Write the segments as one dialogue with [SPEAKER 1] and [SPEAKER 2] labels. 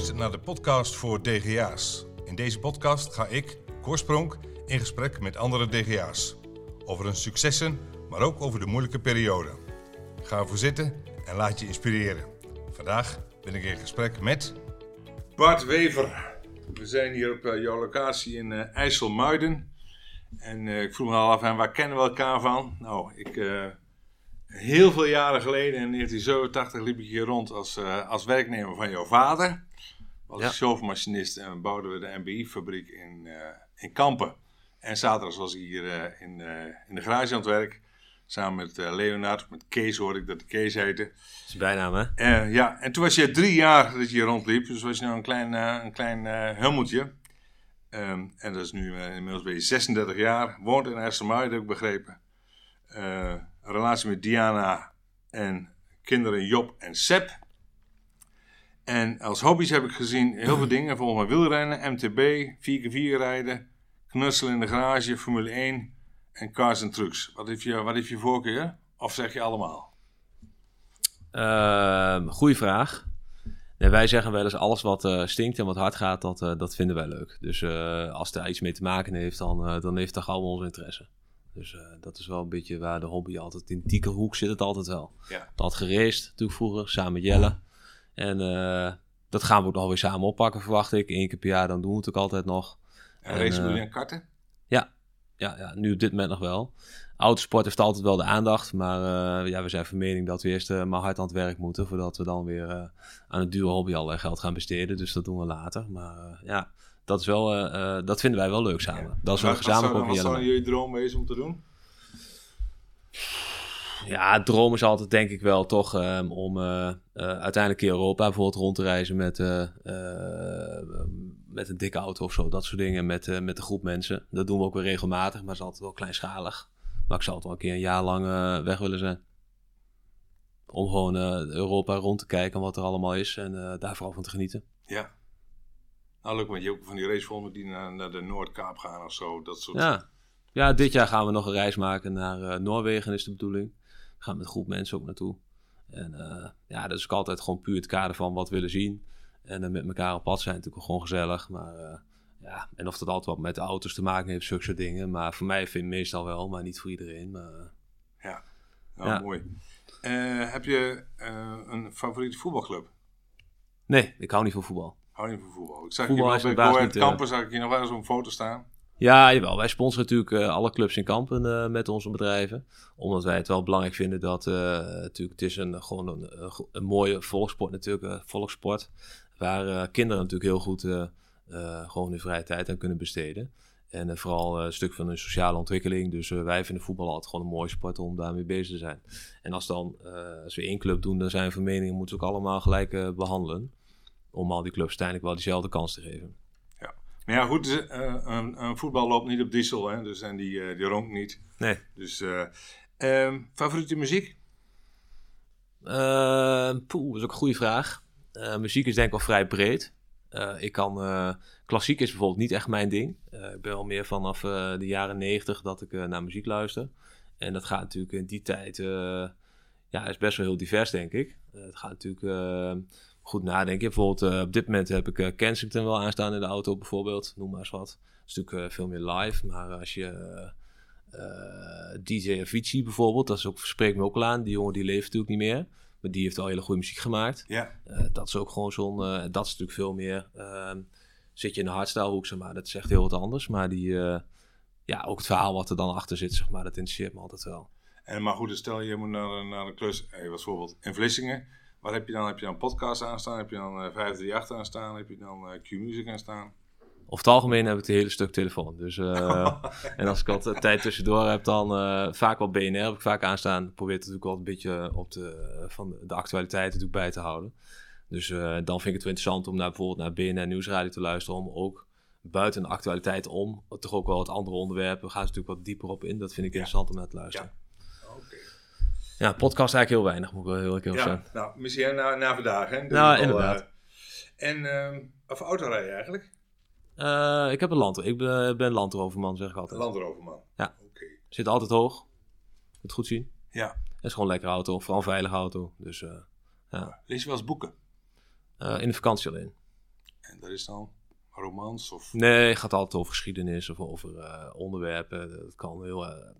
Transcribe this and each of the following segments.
[SPEAKER 1] luistert naar de podcast voor DGA's. In deze podcast ga ik, Korspronk, in gesprek met andere DGA's. Over hun successen, maar ook over de moeilijke periode. Ga ervoor zitten en laat je inspireren. Vandaag ben ik in gesprek met... Bart Wever. We zijn hier op eh, jouw locatie in uh, IJsselmuiden. En uh, ik vroeg me al af, en waar kennen we elkaar van? Nou, ik... Heel veel jaren geleden, in 1987, liep ik hier rond als, als werknemer van jouw vader. Was chauffeurmachinist en bouwden we de MBI-fabriek in, uh, in Kampen. En zaterdag was ik hier uh, in, in de garage aan het werk. Samen met Leonard, met Kees hoorde ik dat de Kees heette. Dat
[SPEAKER 2] is bijnaam, hè?
[SPEAKER 1] ja, en toen was je drie jaar dat je hier rondliep. Dus was je nou een klein, een klein helmoetje. Um, en dat is nu inmiddels ben je 36 jaar. Woont in IJsselmuiden, heb ik begrepen relatie met Diana en kinderen Job en Seb. En als hobby's heb ik gezien heel veel dingen. Volgens mij wielrennen, MTB, 4x4 rijden, knutselen in de garage, Formule 1 en cars en trucks. Wat heeft je, wat heeft je voorkeur? Of zeg je allemaal?
[SPEAKER 2] Uh, goeie vraag. Nee, wij zeggen wel eens alles wat uh, stinkt en wat hard gaat, dat, uh, dat vinden wij leuk. Dus uh, als er iets mee te maken heeft, dan, dan heeft dat allemaal onze interesse. Dus uh, dat is wel een beetje waar de hobby altijd in die hoek zit het altijd wel. Ja. Dat gereest natuurlijk vroeger, samen met Jelle. En uh, dat gaan we ook nog weer samen oppakken, verwacht ik. Eén keer per jaar, dan doen we het ook altijd nog.
[SPEAKER 1] En, en racen jullie en karten?
[SPEAKER 2] Ja. Ja, ja, nu op dit moment nog wel. Autosport heeft altijd wel de aandacht. Maar ja, we zijn van mening dat we eerst maar hard aan het werk moeten. Voordat we dan weer aan het dure hobby allerlei geld gaan besteden. Dus dat doen we later. Maar ja, dat, is wel, dat vinden wij wel leuk samen. Dat is wel gezamenlijk
[SPEAKER 1] ook Wat zou jullie droom wezen om te doen?
[SPEAKER 2] Ja, droom is altijd denk ik wel toch um, om uh, uh, uiteindelijk in Europa bijvoorbeeld rond te reizen met, met een dikke auto of zo. Dat soort dingen met, met een groep mensen. Dat doen we ook weer regelmatig, maar het is altijd wel kleinschalig. Maar ik zou het wel een keer een jaar lang weg willen zijn. Om gewoon Europa rond te kijken wat er allemaal is en daar vooral van te genieten.
[SPEAKER 1] Ja, nou, leuk, want je ook van die racevormen die naar, naar de Noordkaap gaan of zo. Dat soort...
[SPEAKER 2] Ja. ja, dit jaar gaan we nog een reis maken naar uh, Noorwegen, is de bedoeling. Gaan met een groep mensen ook naartoe. En uh, ja, dat is ook altijd gewoon puur het kader van wat we willen zien. En uh, met elkaar op pad zijn natuurlijk gewoon gezellig. Maar ja, en of dat altijd wat met de auto's te maken heeft, zulke soort dingen. Maar voor mij vind ik meestal wel, maar niet voor iedereen. Maar,
[SPEAKER 1] ja, nou, ja. mooi. heb je een favoriete voetbalclub?
[SPEAKER 2] Nee, ik hou niet van voetbal.
[SPEAKER 1] Hou je van voetbal? Ik zag voetbal je wel bij Kampen, zag ik je nog wel eens op een foto staan.
[SPEAKER 2] Ja, jawel. Wij sponsoren natuurlijk uh, alle clubs in Kampen uh, met onze bedrijven. Omdat wij het wel belangrijk vinden dat uh, natuurlijk, het is een, gewoon een, een mooie volkssport natuurlijk, volkssport. Waar kinderen natuurlijk heel goed gewoon hun vrije tijd aan kunnen besteden. En vooral een stuk van hun sociale ontwikkeling. Dus wij vinden voetbal altijd gewoon een mooie sport om daarmee bezig te zijn. En als, dan, als we één club doen, dan zijn we van mening, moeten we ook allemaal gelijk behandelen om al die clubs uiteindelijk wel diezelfde kans te geven.
[SPEAKER 1] Ja, maar ja, goed, uh, een, een, voetbal loopt niet op diesel, hè, dus en die, uh, die ronkt niet.
[SPEAKER 2] Nee.
[SPEAKER 1] Dus, uh, favoriete muziek?
[SPEAKER 2] poeh, dat is ook een goede vraag. muziek is denk ik wel vrij breed. ik kan, klassiek is bijvoorbeeld niet echt mijn ding. ik ben al meer vanaf de jaren negentig dat ik naar muziek luister. En dat gaat natuurlijk in die tijd, ja, is best wel heel divers, denk ik. het gaat natuurlijk goed nadenken. Bijvoorbeeld uh, op dit moment heb ik uh, Kensington wel aanstaan in de auto bijvoorbeeld. Noem maar eens wat. Dat is natuurlijk uh, veel meer live. Maar als je DJ Avicii bijvoorbeeld, dat is ook, spreekt me ook al aan. Die jongen die leeft natuurlijk niet meer. Maar die heeft al hele goede muziek gemaakt.
[SPEAKER 1] Ja.
[SPEAKER 2] dat is ook gewoon zo'n... dat is natuurlijk veel meer... Ehm, zit je in de hardstyle hoek, zeg maar. Dat is echt heel wat anders. Maar die... ja, ook het verhaal wat er dan achter zit, zeg maar. Dat interesseert me altijd wel.
[SPEAKER 1] En maar goed, stel je moet naar, naar een klus... Wat voorbeeld in Vlissingen wat heb je dan? Heb je dan podcast aanstaan? Heb je dan uh, 538 aanstaan? Heb je dan uh, Q-Music aanstaan?
[SPEAKER 2] Over het algemeen heb ik het hele stuk telefoon. Dus, uh, en als ik wat tijd tussendoor heb, dan uh, vaak wel BNR heb ik vaak aanstaan. Probeer het natuurlijk wel een beetje op de, van de actualiteit natuurlijk bij te houden. Dus dan vind ik het wel interessant om naar, bijvoorbeeld naar BNR Nieuwsradio te luisteren. Om ook buiten de actualiteit om, toch ook wel wat andere onderwerpen. Gaan ze natuurlijk wat dieper op in. Dat vind ik interessant om naar te luisteren. Ja. Ja, podcast eigenlijk heel weinig, moet ik wel heel erg ja,
[SPEAKER 1] zijn. Nou, misschien na, na vandaag, hè?
[SPEAKER 2] nou, inderdaad.
[SPEAKER 1] Uh, en, uh, of autorijden eigenlijk?
[SPEAKER 2] Uh, ik heb een land. Ik ben, ben landroverman, zeg ik altijd.
[SPEAKER 1] Landroverman?
[SPEAKER 2] Ja. Oké. Zit altijd hoog. Moet goed zien.
[SPEAKER 1] Ja.
[SPEAKER 2] Het is gewoon een lekkere auto, vooral een veilige auto. Dus, uh, ja.
[SPEAKER 1] Lees je wel eens boeken?
[SPEAKER 2] in de vakantie alleen.
[SPEAKER 1] En dat is dan romans of...
[SPEAKER 2] Nee, het gaat altijd over geschiedenis of over uh, onderwerpen. Dat kan heel... Uh,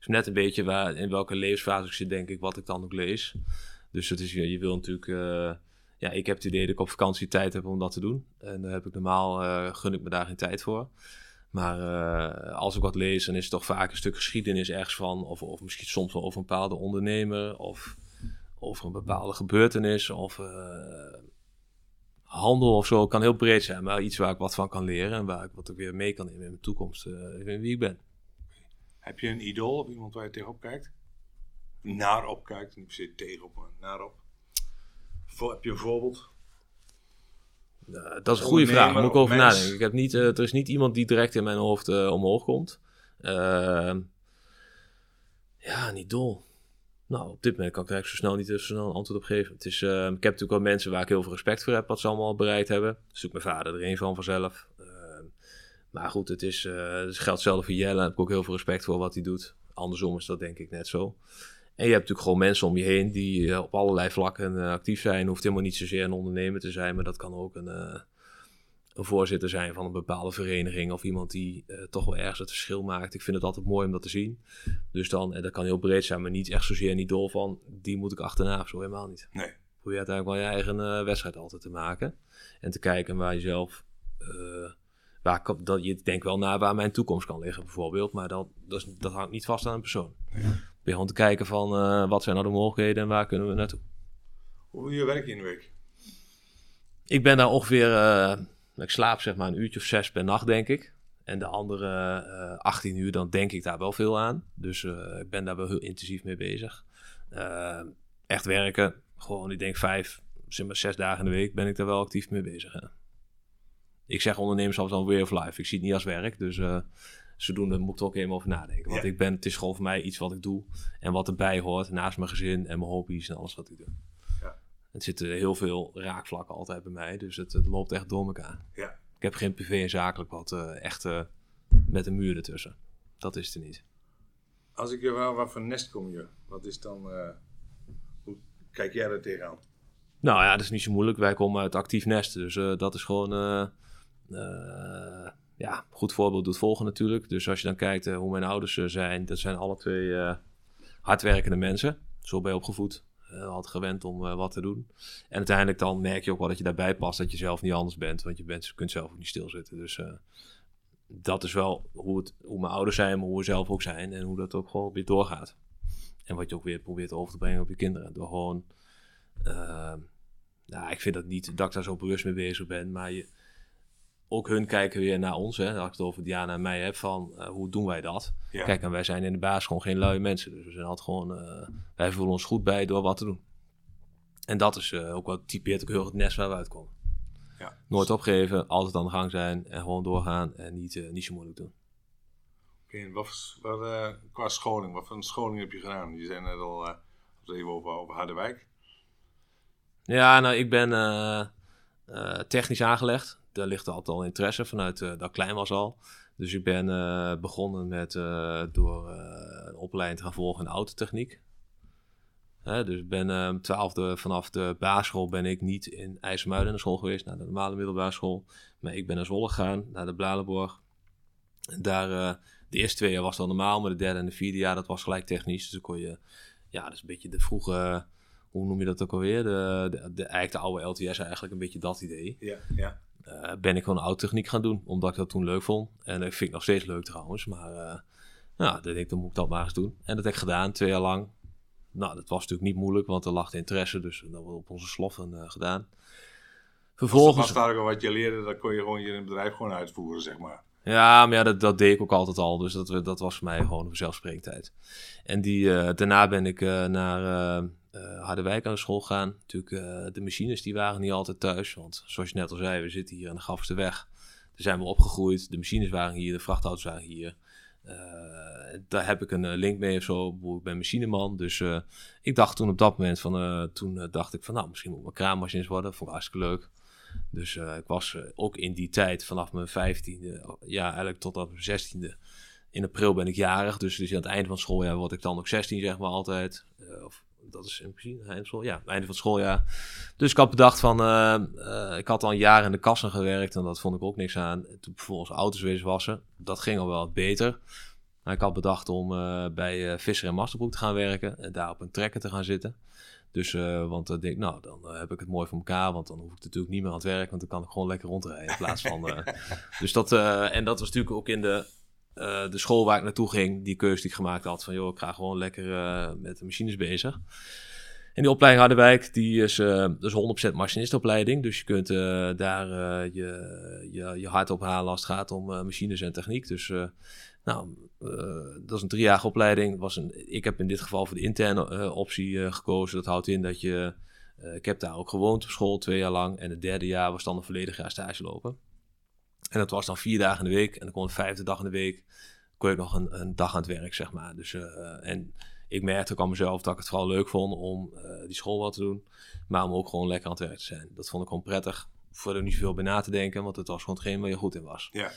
[SPEAKER 2] is net een beetje waar, in welke levensfase ik zit, denk ik, wat ik dan ook lees. Dus het is, je wil natuurlijk... Uh, ja, ik heb het idee dat ik op vakantie tijd heb om dat te doen. En daar heb ik normaal, gun ik me daar geen tijd voor. Maar als ik wat lees, dan is het toch vaak een stuk geschiedenis ergens van. Of, of misschien soms wel over een bepaalde ondernemer. Of over een bepaalde gebeurtenis. Of handel of zo kan heel breed zijn, maar iets waar ik wat van kan leren en waar ik wat ook weer mee kan nemen in mijn toekomst, uh, wie ik ben.
[SPEAKER 1] Heb je een idool of iemand waar je tegenop kijkt? Naar op kijkt, niet per se tegenop, maar naar op. heb je een voorbeeld?
[SPEAKER 2] Uh, dat is een goede vraag, daar moet ik over nadenken. Ik heb niet, uh, er is niet iemand die direct in mijn hoofd omhoog komt. Ehm, ja, een idool. Nou, op dit moment kan ik er zo snel niet zo snel een antwoord op geven. Het is, uh, ik heb natuurlijk wel mensen waar ik heel veel respect voor heb, wat ze allemaal bereikt hebben. Ook mijn vader er een van vanzelf. Maar goed, het, is, uh, het geldt zelf voor Jelle. Daar heb ik ook heel veel respect voor wat hij doet. Andersom is dat denk ik net zo. En je hebt natuurlijk gewoon mensen om je heen die eh, op allerlei vlakken actief zijn. Hoeft helemaal niet zozeer een ondernemer te zijn, maar dat kan ook een een voorzitter zijn van een bepaalde vereniging of iemand die toch wel ergens het verschil maakt. Ik vind het altijd mooi om dat te zien. Dus dan, en dat kan heel breed zijn, maar niet echt zozeer niet dol van die moet ik achterna of zo, helemaal niet.
[SPEAKER 1] Nee.
[SPEAKER 2] Probeer uiteindelijk wel je eigen wedstrijd altijd te maken en te kijken waar je zelf, uh, waar, dat, je denkt wel naar waar mijn toekomst kan liggen bijvoorbeeld, maar dat, dat, dat hangt niet vast aan een persoon. Ja. je gewoon te kijken van wat zijn nou de mogelijkheden en waar kunnen we naartoe.
[SPEAKER 1] Hoe je werk je in de week?
[SPEAKER 2] Ik ben daar ongeveer ik slaap zeg maar een uurtje of zes per nacht, denk ik. En de andere uh, eh, 18 uur, dan denk ik daar wel veel aan. Dus uh, ik ben daar wel heel intensief mee bezig. Uh, echt werken, gewoon ik denk vijf, zeg maar zes dagen in de week ben ik daar wel actief mee bezig. Hè. Ik zeg ondernemers altijd dan way of life. Ik zie het niet als werk, dus zodoende moet ik er ook even over nadenken. Want ik ben, het is gewoon voor mij iets wat ik doe en wat erbij hoort naast mijn gezin en mijn hobby's en alles wat ik doe. Het zitten heel veel raakvlakken altijd bij mij, dus het, het loopt echt door elkaar.
[SPEAKER 1] Ja.
[SPEAKER 2] Ik heb geen privé en zakelijk wat uh, echt uh, met een muur ertussen. Dat is er niet.
[SPEAKER 1] Als ik je wel wat van nest kom je, wat is dan, uh, hoe kijk jij er tegenaan?
[SPEAKER 2] Nou ja, dat is niet zo moeilijk. Wij komen uit actief nest, dus dat is gewoon, ja, goed voorbeeld doet volgen natuurlijk. Dus als je dan kijkt hoe mijn ouders zijn, dat zijn alle twee hardwerkende mensen. Zo ben je opgevoed. Eh, had gewend om eh, wat te doen. En uiteindelijk dan merk je ook wel dat je daarbij past, dat je zelf niet anders bent, want je bent, kunt zelf ook niet stilzitten. Dus uh, dat is wel hoe, het, hoe mijn ouders zijn, maar hoe we zelf ook zijn en hoe dat ook gewoon weer doorgaat. En wat je ook weer probeert over te brengen op je kinderen. Door gewoon, nou, ik vind dat niet dat ik daar zo bewust mee bezig ben, maar je, ook hun kijken weer naar ons. Hè, als ik het over Diana en mij heb, van uh, hoe doen wij dat? Kijk, en wij zijn in de baas gewoon geen luie mensen. Dus we zijn altijd gewoon, uh, wij voelen ons goed bij door wat te doen. En dat is uh, ook wat typeert ook heel het nest waar we uitkomen.
[SPEAKER 1] Ja.
[SPEAKER 2] Nooit opgeven, altijd aan de gang zijn en gewoon doorgaan en niet, niet zo moeilijk doen.
[SPEAKER 1] Oké, okay, wat, wat qua scholing, wat voor een scholing heb je gedaan? Je zijn net al even over, over Harderwijk.
[SPEAKER 2] Ja, nou, ik ben technisch aangelegd daar ligt altijd al interesse vanuit uh, dat klein was al. Dus ik ben uh, begonnen met uh, door een opleiding te gaan volgen in autotechniek. Hè, dus ik ben twaalfde vanaf de basisschool ben ik niet in IJsselmuiden naar school geweest, naar de normale middelbare school. Maar ik ben naar Zwolle gegaan, naar de Blalenborg. Daar, de eerste twee jaar was dan normaal, maar de derde en de vierde jaar dat was gelijk technisch. Dus dan kon je, ja, dat is een beetje de vroege hoe noem je dat ook alweer? De, de, de, eigenlijk de oude LTS eigenlijk een beetje dat idee.
[SPEAKER 1] Ja, ja.
[SPEAKER 2] Uh, ben ik gewoon autotechniek gaan doen, omdat ik dat toen leuk vond. En dat vind ik nog steeds leuk trouwens, maar uh, nou, dan denk ik, dan moet ik dat maar eens doen. En dat heb ik gedaan, twee jaar lang. Nou, dat was natuurlijk niet moeilijk, want er lag interesse, dus dat we op onze sloffen uh, gedaan.
[SPEAKER 1] Vervolgens... Als daar wat je leerde, dan kon je gewoon je bedrijf gewoon uitvoeren, zeg maar.
[SPEAKER 2] Ja, maar ja, dat, dat deed ik ook altijd al. Dus dat, dat was voor mij gewoon een zelfspreektijd. En die, daarna ben ik naar uh, Harderwijk aan de school gaan. Natuurlijk, uh, de machines die waren niet altijd thuis. Want zoals je net al zei, we zitten hier aan de Gafsterweg. Daar zijn we opgegroeid. De machines waren hier, de vrachtauto's waren hier. Uh, daar heb ik een link mee of zo. Ik ben machineman. Dus ik dacht toen op dat moment van... toen dacht ik van, nou, misschien moet ik kraammachines worden. Vond ik hartstikke leuk. Dus ik was ook in die tijd, vanaf mijn vijftiende... Ja, eigenlijk tot op mijn zestiende... In april ben ik jarig, dus, dus aan het eind van schooljaar word ik dan ook 16, zeg maar altijd. of dat is in principe einde van school, ja, einde van het schooljaar. Dus ik had bedacht van, ik had al een jaar in de kassen gewerkt en dat vond ik ook niks aan. Toen vervolgens auto's wezen wassen, dat ging al wel wat beter. Maar ik had bedacht om bij Visser en Masterbroek te gaan werken en daar op een trekker te gaan zitten. Dus, uh, want dan denk ik, nou, dan heb ik het mooi voor elkaar. Want dan hoef ik natuurlijk niet meer aan het werk. Want dan kan ik gewoon lekker rondrijden in plaats van... Dus dat, en dat was natuurlijk ook in de uh, de school waar ik naartoe ging, die keuze die ik gemaakt had, van joh, ik ga gewoon lekker uh, met de machines bezig. En die opleiding Harderwijk, die is, uh, dus 100% machinistopleiding. Dus je kunt daar je, je, je hart ophalen als het gaat om machines en techniek. Dus nou, dat is een driejarige opleiding. Was een, ik heb in dit geval voor de interne optie gekozen. Dat houdt in dat je, ik heb daar ook gewoond op school twee jaar lang. En het derde jaar was dan een volledig jaar stage lopen. En dat was dan vier dagen in de week. En dan kon de vijfde dag in de week kon ik nog een, een dag aan het werk, zeg maar. Dus, uh, en ik merkte ook aan mezelf dat ik het vooral leuk vond om uh, die school wat te doen. Maar om ook gewoon lekker aan het werk te zijn. Dat vond ik gewoon prettig. Voor er niet zoveel bij na te denken, want het was gewoon hetgeen waar je goed in was.
[SPEAKER 1] Ja.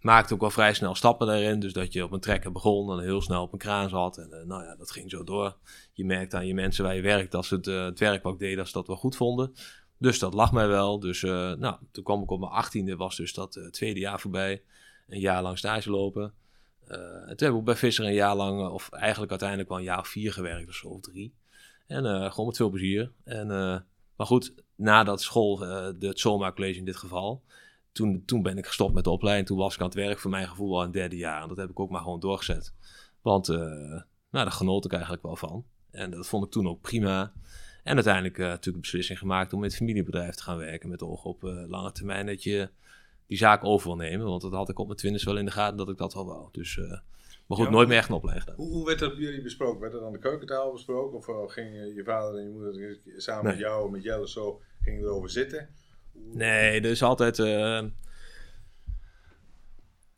[SPEAKER 2] Maakte ook wel vrij snel stappen daarin. Dus dat je op een trekker begon en heel snel op een kraan zat. En uh, nou ja, dat ging zo door. Je merkte aan je mensen waar je werkt dat ze het, het werk wat deden, dat ze dat wel goed vonden. Dus dat lag mij wel. Dus uh, nou, toen kwam ik op mijn achttiende, was dus dat uh, tweede jaar voorbij. Een jaar lang stage lopen. Uh, toen heb ik bij Visser een jaar lang, of eigenlijk uiteindelijk wel een jaar of vier gewerkt of of drie. En gewoon met veel plezier. En, maar goed, na dat school, de, het College in dit geval, toen, toen ben ik gestopt met de opleiding. Toen was ik aan het werk voor mijn gevoel al een derde jaar. En dat heb ik ook maar gewoon doorgezet. Want nou, daar genoot ik eigenlijk wel van. En dat vond ik toen ook prima. En uiteindelijk uh, natuurlijk een beslissing gemaakt om met het familiebedrijf te gaan werken. Met oog op uh, lange termijn dat je die zaak over wil nemen. Want dat had ik op mijn twintig wel in de gaten dat ik dat wel wou. Dus, uh, maar goed, ja, nooit meer echt een opleiding
[SPEAKER 1] hoe, hoe, werd dat bij jullie besproken? Werd dat aan de keukentafel besproken? Of ging je vader en je moeder samen nee. met jou en met Jelle zo gingen erover zitten?
[SPEAKER 2] Nee, er is altijd...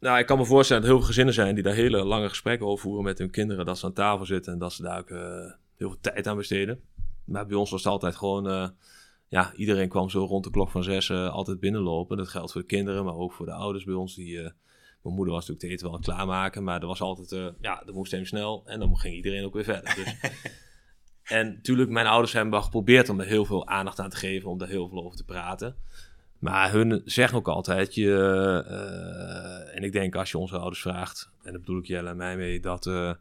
[SPEAKER 2] Nou, ik kan me voorstellen dat heel veel gezinnen zijn die daar hele lange gesprekken over voeren met hun kinderen. Dat ze aan tafel zitten en dat ze daar ook heel veel tijd aan besteden. Maar bij ons was het altijd gewoon, uh, ja, iedereen kwam zo rond de klok van zes uh, altijd binnenlopen. Dat geldt voor de kinderen, maar ook voor de ouders bij ons. Die, uh, mijn moeder was natuurlijk te eten wel aan klaarmaken, maar er was altijd, ja, dat moest even snel en dan ging iedereen ook weer verder. Dus. en natuurlijk, mijn ouders hebben wel geprobeerd om er heel veel aandacht aan te geven, om daar heel veel over te praten. Maar hun zeggen ook altijd, je, en ik denk als je onze ouders vraagt, en dat bedoel ik Jelle en mij mee, dat eh,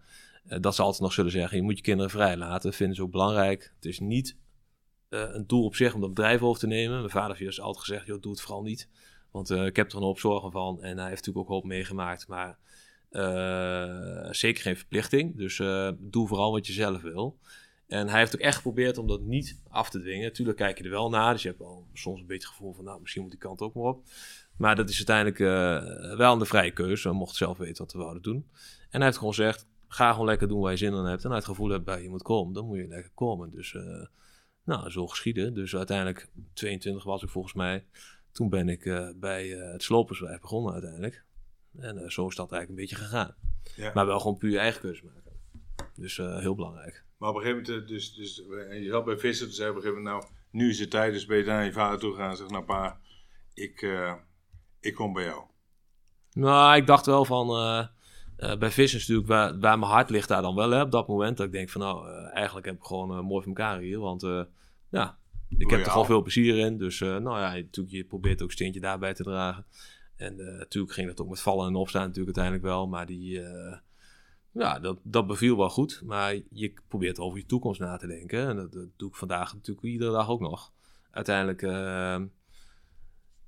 [SPEAKER 2] dat ze altijd nog zullen zeggen, je moet je kinderen vrij laten. Vinden ze ook belangrijk. Het is niet uh, een doel op zich om dat bedrijf over te nemen. Mijn vader heeft altijd gezegd, joh, doe het vooral niet. Want uh, ik heb er een hoop zorgen van. En hij heeft natuurlijk ook hoop meegemaakt. Maar zeker geen verplichting. Dus doe vooral wat je zelf wil. En hij heeft ook echt geprobeerd om dat niet af te dwingen. Tuurlijk kijk je er wel naar. Dus je hebt wel soms een beetje het gevoel van, nou, misschien moet die kant ook maar op. Maar dat is uiteindelijk wel een vrije keuze. We mochten zelf weten wat we wouden doen. En hij heeft gewoon gezegd, ga gewoon lekker doen waar je zin in hebt. En uit het gevoel hebt bij je moet komen, dan moet je lekker komen. Dus uh, nou, zo geschieden. Dus uiteindelijk, 22 was ik volgens mij. Toen ben ik uh, bij uh, het sloperswijf begonnen uiteindelijk. En zo is dat eigenlijk een beetje gegaan. Ja. Maar wel gewoon puur je eigen keuze maken. Dus heel belangrijk.
[SPEAKER 1] Maar op een gegeven moment, dus, dus je zat bij vissen, dus zei op een gegeven moment, nou, nu is het tijd, dus ben je naar je vader toe gaan en zeg, nou pa, ik, ik kom bij jou.
[SPEAKER 2] Nou, ik dacht wel van, uh, bij vis is natuurlijk waar, waar, mijn hart ligt daar dan wel hè, op dat moment. Dat ik denk van nou, uh, eigenlijk heb ik gewoon uh, mooi voor elkaar hier. Want ja, ik heb er gewoon veel plezier in. Dus nou ja, natuurlijk, je probeert ook een steentje daarbij te dragen. En natuurlijk ging dat ook met vallen en opstaan natuurlijk uiteindelijk wel. Maar die, ja, dat, dat beviel wel goed. Maar je probeert over je toekomst na te denken. En dat, dat doe ik vandaag natuurlijk iedere dag ook nog. Uiteindelijk,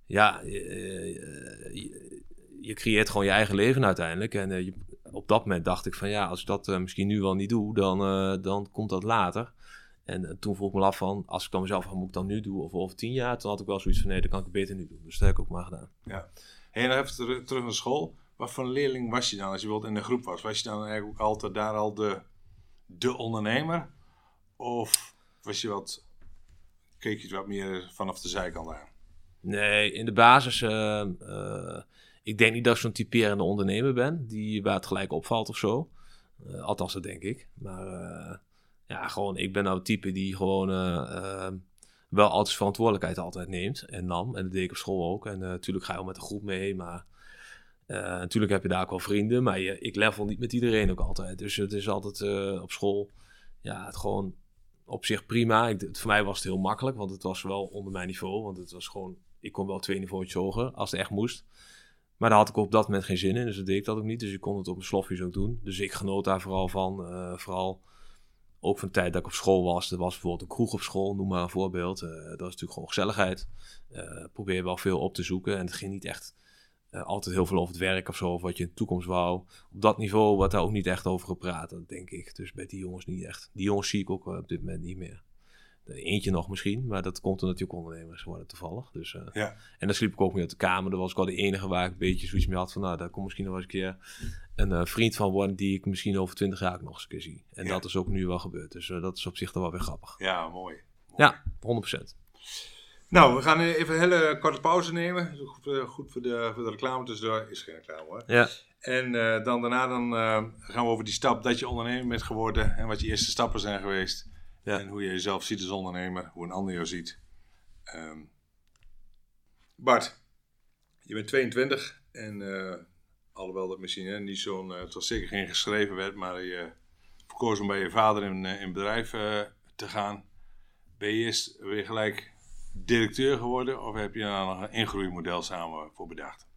[SPEAKER 2] ja, je creëert gewoon je eigen leven uiteindelijk. En uh, je, op dat moment dacht ik van ja, als ik dat uh, misschien nu wel niet doe, dan, uh, dan komt dat later. En toen vroeg ik me af van, als ik dan mezelf van moet ik dan nu doen of over tien jaar? Toen had ik wel zoiets van nee, dan kan ik het beter nu doen. Dus dat heb ik ook maar gedaan.
[SPEAKER 1] Ja. En dan even terug, terug naar school. Wat voor een leerling was je dan als je bijvoorbeeld in de groep was? Was je dan eigenlijk ook altijd daar al de, de ondernemer? Of was je wat, keek je wat meer vanaf de zijkant aan?
[SPEAKER 2] Nee, in de basis ik denk niet dat ik zo'n typerende ondernemer ben, die waar het gelijk opvalt of zo. Uh, althans, dat denk ik. Maar uh, ja, gewoon, ik ben nou het type die gewoon uh, wel altijd verantwoordelijkheid altijd neemt en nam. En dat deed ik op school ook. En natuurlijk ga je al met een groep mee, maar natuurlijk heb je daar ook wel vrienden. Maar je, ik level niet met iedereen ook altijd. Dus het is altijd op school, ja, het gewoon op zich prima. Ik, voor mij was het heel makkelijk, want het was wel onder mijn niveau. Want het was gewoon, ik kon wel twee niveaus hoger als het echt moest. Maar daar had ik op dat moment geen zin in, dus dat deed ik dat ook niet. Dus ik kon het op mijn slofjes ook doen. Dus ik genoot daar vooral van. Uh, vooral ook van de tijd dat ik op school was. Er was bijvoorbeeld een kroeg op school, noem maar een voorbeeld. Uh, dat was natuurlijk gewoon gezelligheid. Uh, probeer wel veel op te zoeken. En het ging niet echt altijd heel veel over het werk of zo, of wat je in de toekomst wou. Op dat niveau wordt daar ook niet echt over gepraat, denk ik. Dus bij die jongens niet echt. Die jongens zie ik ook op dit moment niet meer. Eentje nog misschien, maar dat komt er natuurlijk ondernemers worden toevallig. Dus, uh, ja. En dan sliep ik ook mee op de kamer. Dat was ik wel de enige waar ik een beetje zoiets mee had van... nou, daar komt misschien nog eens een keer een uh, vriend van worden... die ik misschien over twintig jaar nog eens een keer zie. En dat is ook nu wel gebeurd. Dus uh, dat is op zich dan wel weer grappig.
[SPEAKER 1] Ja, mooi.
[SPEAKER 2] mooi. Ja, 100%.
[SPEAKER 1] Nou, we gaan even een hele korte pauze nemen. Goed, goed voor, de, voor de reclame tussendoor. Is geen reclame hoor.
[SPEAKER 2] Ja.
[SPEAKER 1] En dan daarna dan, gaan we over die stap dat je ondernemer bent geworden... en wat je eerste stappen zijn geweest... Ja. En hoe je jezelf ziet als ondernemer, hoe een ander jou ziet. Um, Bart, je bent 22 en uh, alhoewel dat misschien hè, niet zo'n, uh, het was zeker geen geschreven werd, maar je verkoos om bij je vader in, uh, in bedrijf uh, te gaan. Ben je eerst weer gelijk directeur geworden of heb je daar nog een ingroeimodel samen voor bedacht?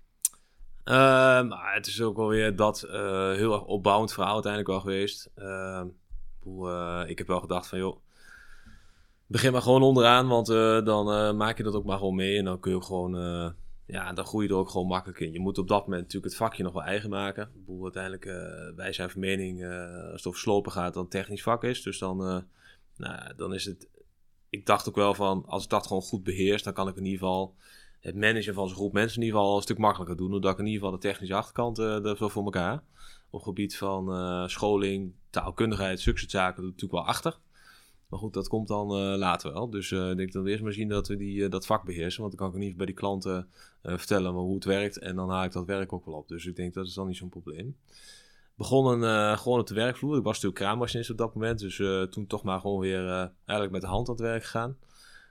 [SPEAKER 2] Uh, het is ook alweer dat heel erg opbouwend verhaal uiteindelijk wel geweest. Uh, ik heb wel gedacht van, joh, begin maar gewoon onderaan, want uh, dan uh, maak je dat ook maar gewoon mee. En dan kun je gewoon, ja, dan groei je er ook gewoon makkelijk in. Je moet op dat moment natuurlijk het vakje nog wel eigen maken. Ik bedoel, uiteindelijk, wij zijn van mening, als het over slopen gaat, dan technisch vak is. Dus dan, nou, dan is het, ik dacht ook wel van, als ik dat gewoon goed beheers, dan kan ik in ieder geval het managen van zo'n groep mensen in ieder geval een stuk makkelijker doen. Doordat ik in ieder geval de technische achterkant uh, voor elkaar op gebied van scholing, taalkundigheid, zulke zaken, dat natuurlijk wel achter. Maar goed, dat komt dan uh, later wel. Dus uh, ik denk dat we eerst maar zien dat we die, dat vak beheersen. Want dan kan ik geval bij die klanten vertellen hoe het werkt. En dan haal ik dat werk ook wel op. Dus ik denk dat is dan niet zo'n probleem. Begonnen gewoon op de werkvloer. Ik was natuurlijk kraammachinist op dat moment. Dus toen toch maar gewoon weer eigenlijk met de hand aan het werk gegaan.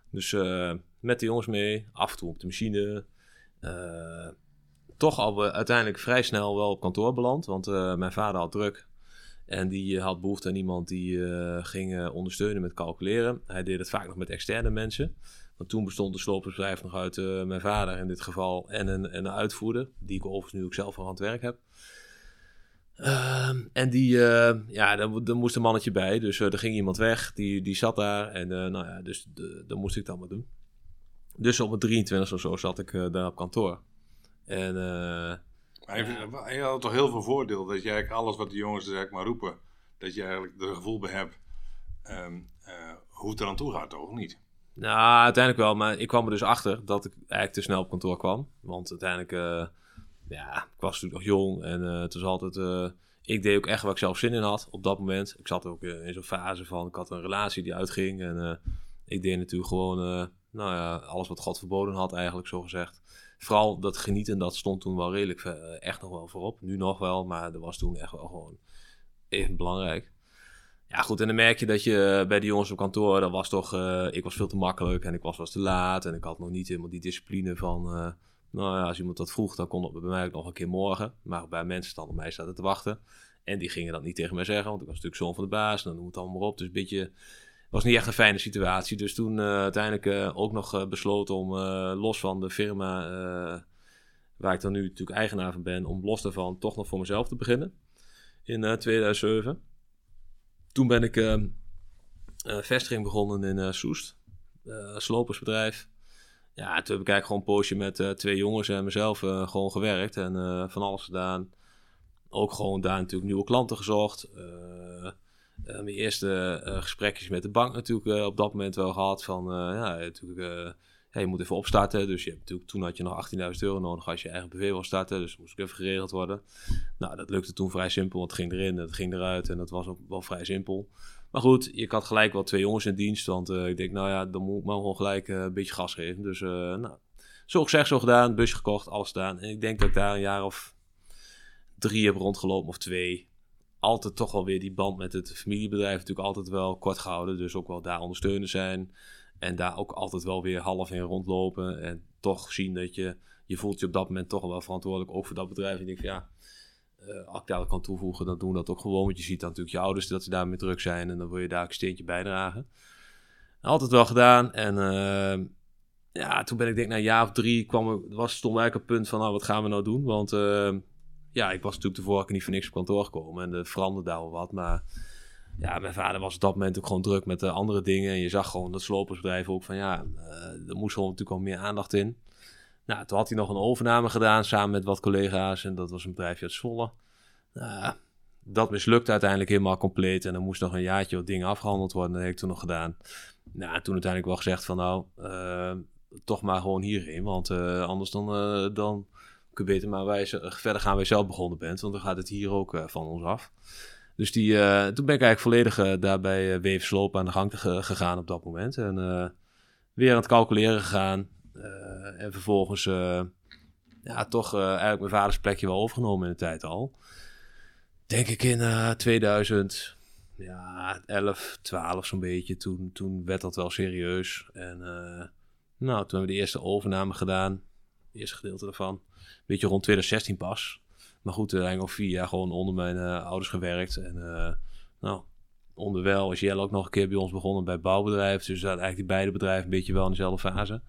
[SPEAKER 2] Dus met de jongens mee, af en toe op de machine toch al uiteindelijk vrij snel wel op kantoor beland. Want mijn vader had druk. En die uh, had behoefte aan iemand die uh, ging ondersteunen met calculeren. Hij deed het vaak nog met externe mensen. Want toen bestond de sloopbedrijf nog uit mijn vader in dit geval en een, en een uitvoerder. Die ik overigens nu ook zelf aan het werk heb. Ehm, en die, ja, daar, moest een mannetje bij. Dus er ging iemand weg, die, die zat daar. En nou ja, dus dat moest ik dan maar doen. Dus op mijn 23 of zo zat ik daar op kantoor. En, uh,
[SPEAKER 1] maar je, had toch heel veel voordeel dat je eigenlijk alles wat de jongens zeg maar roepen, dat je eigenlijk er gevoel bij hebt um, uh, hoe het er aan toe gaat, toch? niet?
[SPEAKER 2] Nou, uiteindelijk wel. Maar ik kwam er dus achter dat ik eigenlijk te snel op kantoor kwam. Want uiteindelijk, uh, ja, ik was natuurlijk nog jong en het was altijd... ik deed ook echt waar ik zelf zin in had op dat moment. Ik zat ook in zo'n fase van, ik had een relatie die uitging. En ik deed natuurlijk gewoon, nou ja, alles wat God verboden had eigenlijk, zo gezegd vooral dat genieten, dat stond toen wel redelijk uh, echt nog wel voorop. Nu nog wel, maar dat was toen echt wel gewoon even belangrijk. Ja, goed, en dan merk je dat je eh, bij de jongens op kantoor, dat was toch, uh, ik was veel te makkelijk en ik was wel te laat en ik had nog niet helemaal die discipline van, nou ja, als iemand dat vroeg, dan kon het bij mij ook nog een keer morgen. Maar bij mensen op mij zaten te wachten. En die gingen dat niet tegen mij zeggen, want ik was natuurlijk zoon van de baas en dan noem het allemaal op. Dus een beetje was niet echt een fijne situatie. Dus toen uh, uiteindelijk uh, ook nog uh, besloten om los van de firma waar ik dan nu natuurlijk eigenaar van ben, om los daarvan toch nog voor mezelf te beginnen. In 2007. Toen ben ik vestiging begonnen in Soest. slopersbedrijf. Ja, toen heb ik eigenlijk gewoon een poosje met twee jongens en mezelf gewoon gewerkt en van alles gedaan. Ook gewoon daar natuurlijk nieuwe klanten gezocht. Uh, mijn eerste uh, gesprekjes met de bank natuurlijk uh, op dat moment wel gehad. Van ja, natuurlijk, je moet even opstarten. Dus je hebt natuurlijk, toen had je nog 18.000 euro nodig als je eigen BV wil starten. Dus moest ik even geregeld worden. Nou, dat lukte toen vrij simpel, want het ging erin, het ging eruit en dat was ook wel vrij simpel. Maar goed, ik had gelijk wel twee jongens in dienst, want ik denk, nou ja, dan moet ik maar gewoon gelijk een beetje gas geven. Dus nou, zo gezegd, zo gedaan, busje gekocht, alles gedaan. En ik denk dat ik daar een jaar of drie heb rondgelopen of twee altijd toch wel weer die band met het familiebedrijf natuurlijk altijd wel kort gehouden. Dus ook wel daar ondersteunen zijn. En daar ook altijd wel weer half in rondlopen. En toch zien dat je, je voelt je op dat moment toch wel verantwoordelijk ook voor dat bedrijf. En denk ja, uh, als ik kan toevoegen, dan doen we dat ook gewoon. Want je ziet dan natuurlijk je ouders dat ze daarmee druk zijn. En dan wil je daar een steentje bijdragen. Altijd wel gedaan. En uh, ja, toen ben ik denk na een jaar of drie kwam, was, stond eigenlijk een punt van, nou, wat gaan we nou doen? Want uh, ja, ik was natuurlijk de vorige niet voor niks op kantoor gekomen. En er veranderde daar wel wat. Maar ja, mijn vader was op dat moment ook gewoon druk met de andere dingen. En je zag gewoon dat slopersbedrijf ook van, ja, er moest gewoon natuurlijk al meer aandacht in. Nou, toen had hij nog een overname gedaan samen met wat collega's. En dat was een bedrijfje uit Zwolle. Nou, dat mislukte uiteindelijk helemaal compleet. En er moest nog een jaartje wat dingen afgehandeld worden. Dat heb ik toen nog gedaan. Nou, toen uiteindelijk wel gezegd van nou, uh, toch maar gewoon hierheen. Want uh, anders dan, uh, dan beter maar verder gaan wij zelf begonnen bent. Want dan gaat het hier ook van ons af. Dus die, toen ben ik eigenlijk volledig daarbij Weefsloop aan de gang gegaan op dat moment. En weer aan het calculeren gegaan. en vervolgens ja, toch eigenlijk mijn vaders plekje wel overgenomen in de tijd al. Denk ik in 2000 ja, 11, 12 zo'n beetje. Toen, toen werd dat wel serieus. En nou, toen hebben we de eerste overname gedaan. Eerste gedeelte daarvan. Een beetje rond 2016 pas. Maar goed, eigenlijk al vier jaar gewoon onder mijn uh, ouders gewerkt. En uh, nou, onderwijl is Jelle ook nog een keer bij ons begonnen bij bouwbedrijf. Dus eigenlijk die beide bedrijven een beetje wel in dezelfde fase.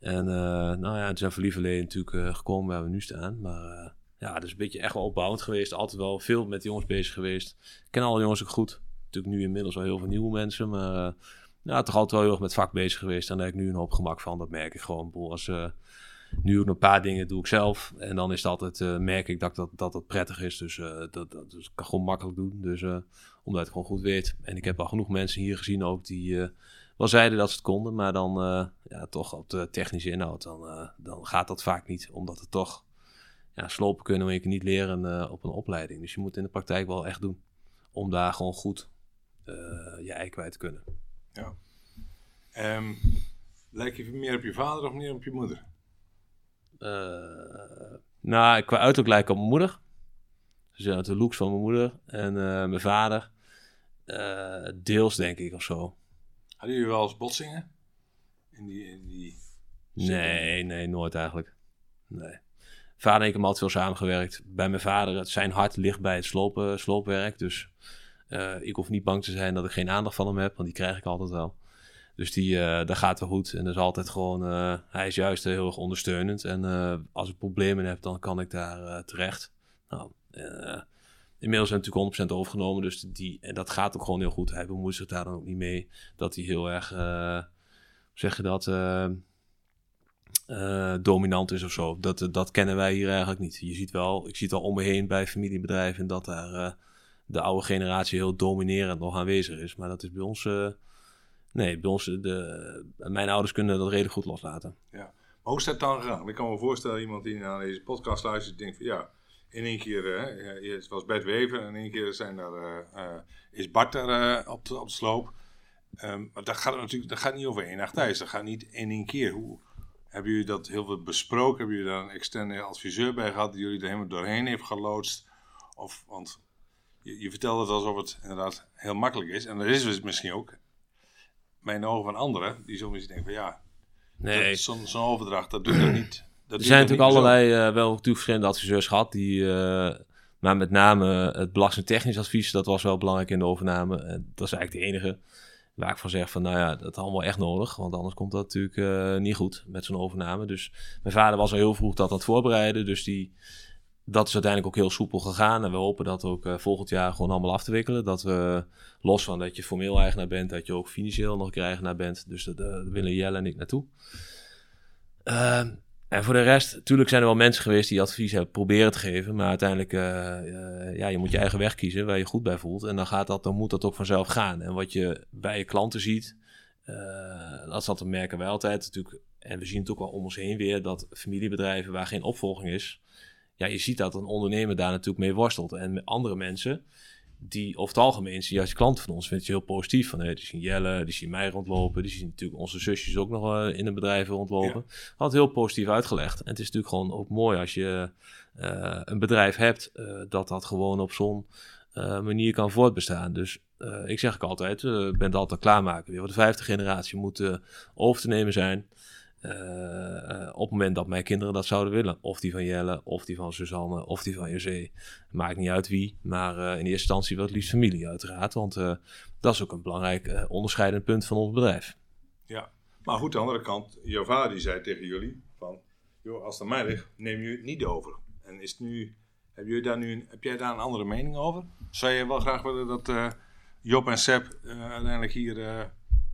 [SPEAKER 2] En nou ja, het zijn voor verleden natuurlijk gekomen waar we nu staan. Maar ja, dus een beetje echt wel opbouwend geweest. Altijd wel veel met de jongens bezig geweest. Ik ken alle jongens ook goed. Natuurlijk nu inmiddels wel heel veel nieuwe mensen. Maar ja, toch altijd wel heel erg met vak bezig geweest. En daar heb ik nu een hoop gemak van. Dat merk ik gewoon. Als, uh, nu ook een paar dingen doe ik zelf. En dan is het uh, merk ik dat dat, dat, dat prettig is. Dus dat, dat dus kan gewoon makkelijk doen. Dus omdat het gewoon goed weet. En ik heb al genoeg mensen hier gezien ook die wel zeiden dat ze het konden. Maar dan ja, toch op de technische inhoud. Dan, dan gaat dat vaak niet. Omdat het toch ja, slopen kunnen, maar je niet leren uh, op een opleiding. Dus je moet in de praktijk wel echt doen. Om daar gewoon goed uh, je ei kwijt te kunnen.
[SPEAKER 1] Ja. Um, lijk je meer op je vader of meer op je moeder?
[SPEAKER 2] Uh, nou, qua uiterlijk lijk ik op mijn moeder. Ze zijn de looks van mijn moeder. En mijn vader. deels, denk ik, of zo.
[SPEAKER 1] Hadden jullie wel eens botsingen? In die, in die...
[SPEAKER 2] Nee, nee, nooit eigenlijk. Nee. Vader en ik hebben altijd veel samengewerkt. Bij mijn vader, zijn hart ligt bij het slopen, sloopwerk. Dus uh, ik hoef niet bang te zijn dat ik geen aandacht van hem heb, want die krijg ik altijd wel. Dus die, uh, daar gaat wel goed. En dat is altijd gewoon, uh, hij is juist heel erg ondersteunend. En als ik problemen heb, dan kan ik daar terecht. Nou, inmiddels zijn natuurlijk 100% overgenomen. Dus die, en dat gaat ook gewoon heel goed. Hij bemoeit zich daar dan ook niet mee. Dat hij heel erg, zeg je dat dominant is of zo. Dat, dat kennen wij hier eigenlijk niet. Je ziet wel, ik zie het al om me heen bij familiebedrijven dat daar de oude generatie heel dominerend nog aanwezig is. Maar dat is bij ons, nee, bij de, mijn ouders kunnen dat redelijk goed loslaten.
[SPEAKER 1] Ja. Maar hoe is dat dan gegaan? Ik kan me voorstellen, iemand die naar deze podcast luistert, denkt van ja, in één keer, uh, het was Bert Wever en in één keer zijn daar, is Bart daar op, de, op de sloop. Um, maar dat gaat natuurlijk dat gaat niet over één nacht thuis. Dat gaat niet in één keer. Hoe, hebben jullie dat heel veel besproken? Hebben jullie daar een externe adviseur bij gehad die jullie er helemaal doorheen heeft geloodst? Of, want je, je vertelt het alsof het inderdaad heel makkelijk is. En dat is het misschien ook. Mijn ogen van anderen, die misschien denken van ja, nee. zo'n zo overdracht, dat doet dat niet. Dat
[SPEAKER 2] er zijn natuurlijk allerlei, uh, wel natuurlijk verschillende adviseurs gehad, die, uh, maar met name het belastingtechnisch advies, dat was wel belangrijk in de overname. Uh, dat is eigenlijk de enige Waar ik van zeg van, nou ja, dat is allemaal echt nodig. Want anders komt dat natuurlijk uh, niet goed met zo'n overname. Dus mijn vader was al heel vroeg dat aan het voorbereiden. Dus die, dat is uiteindelijk ook heel soepel gegaan. En we hopen dat ook uh, volgend jaar gewoon allemaal af te wikkelen. Dat we, los van dat je formeel eigenaar bent, dat je ook financieel nog eigenaar bent. Dus daar willen Jelle en ik naartoe. Uh, en voor de rest, natuurlijk zijn er wel mensen geweest die advies hebben proberen te geven. Maar uiteindelijk, uh, ja, je moet je eigen weg kiezen waar je goed bij voelt. En dan, gaat dat, dan moet dat ook vanzelf gaan. En wat je bij je klanten ziet, dat, dat merken wij altijd natuurlijk. En we zien het ook wel om ons heen weer, dat familiebedrijven waar geen opvolging is. Ja, je ziet dat een ondernemer daar natuurlijk mee worstelt. En met andere mensen, die over het algemeen juist klanten van ons, vind je heel positief. Van, hey, die zien Jelle, die zien mij rondlopen, die zien natuurlijk onze zusjes ook nog uh, in een bedrijf rondlopen. Ja. Had heel positief uitgelegd. En het is natuurlijk gewoon ook mooi als je uh, een bedrijf hebt, uh, dat dat gewoon op zo'n manier kan voortbestaan. Dus ik zeg ik altijd, ben het altijd klaarmaken. Weer voor de vijfde generatie moet over te nemen zijn. Op het moment dat mijn kinderen dat zouden willen. Of die van Jelle, of die van Suzanne, of die van José. Maakt niet uit wie, maar in eerste instantie wel het liefst familie uiteraard. Want dat is ook een belangrijk onderscheidend punt van ons bedrijf.
[SPEAKER 1] Ja, maar goed, aan de andere kant, vader die zei tegen jullie van, joh, als het mij ligt, neem je het niet over. En is het nu, heb, je daar nu, heb jij daar een andere mening over? Zou je wel graag willen dat Job en Seb uiteindelijk hier uh,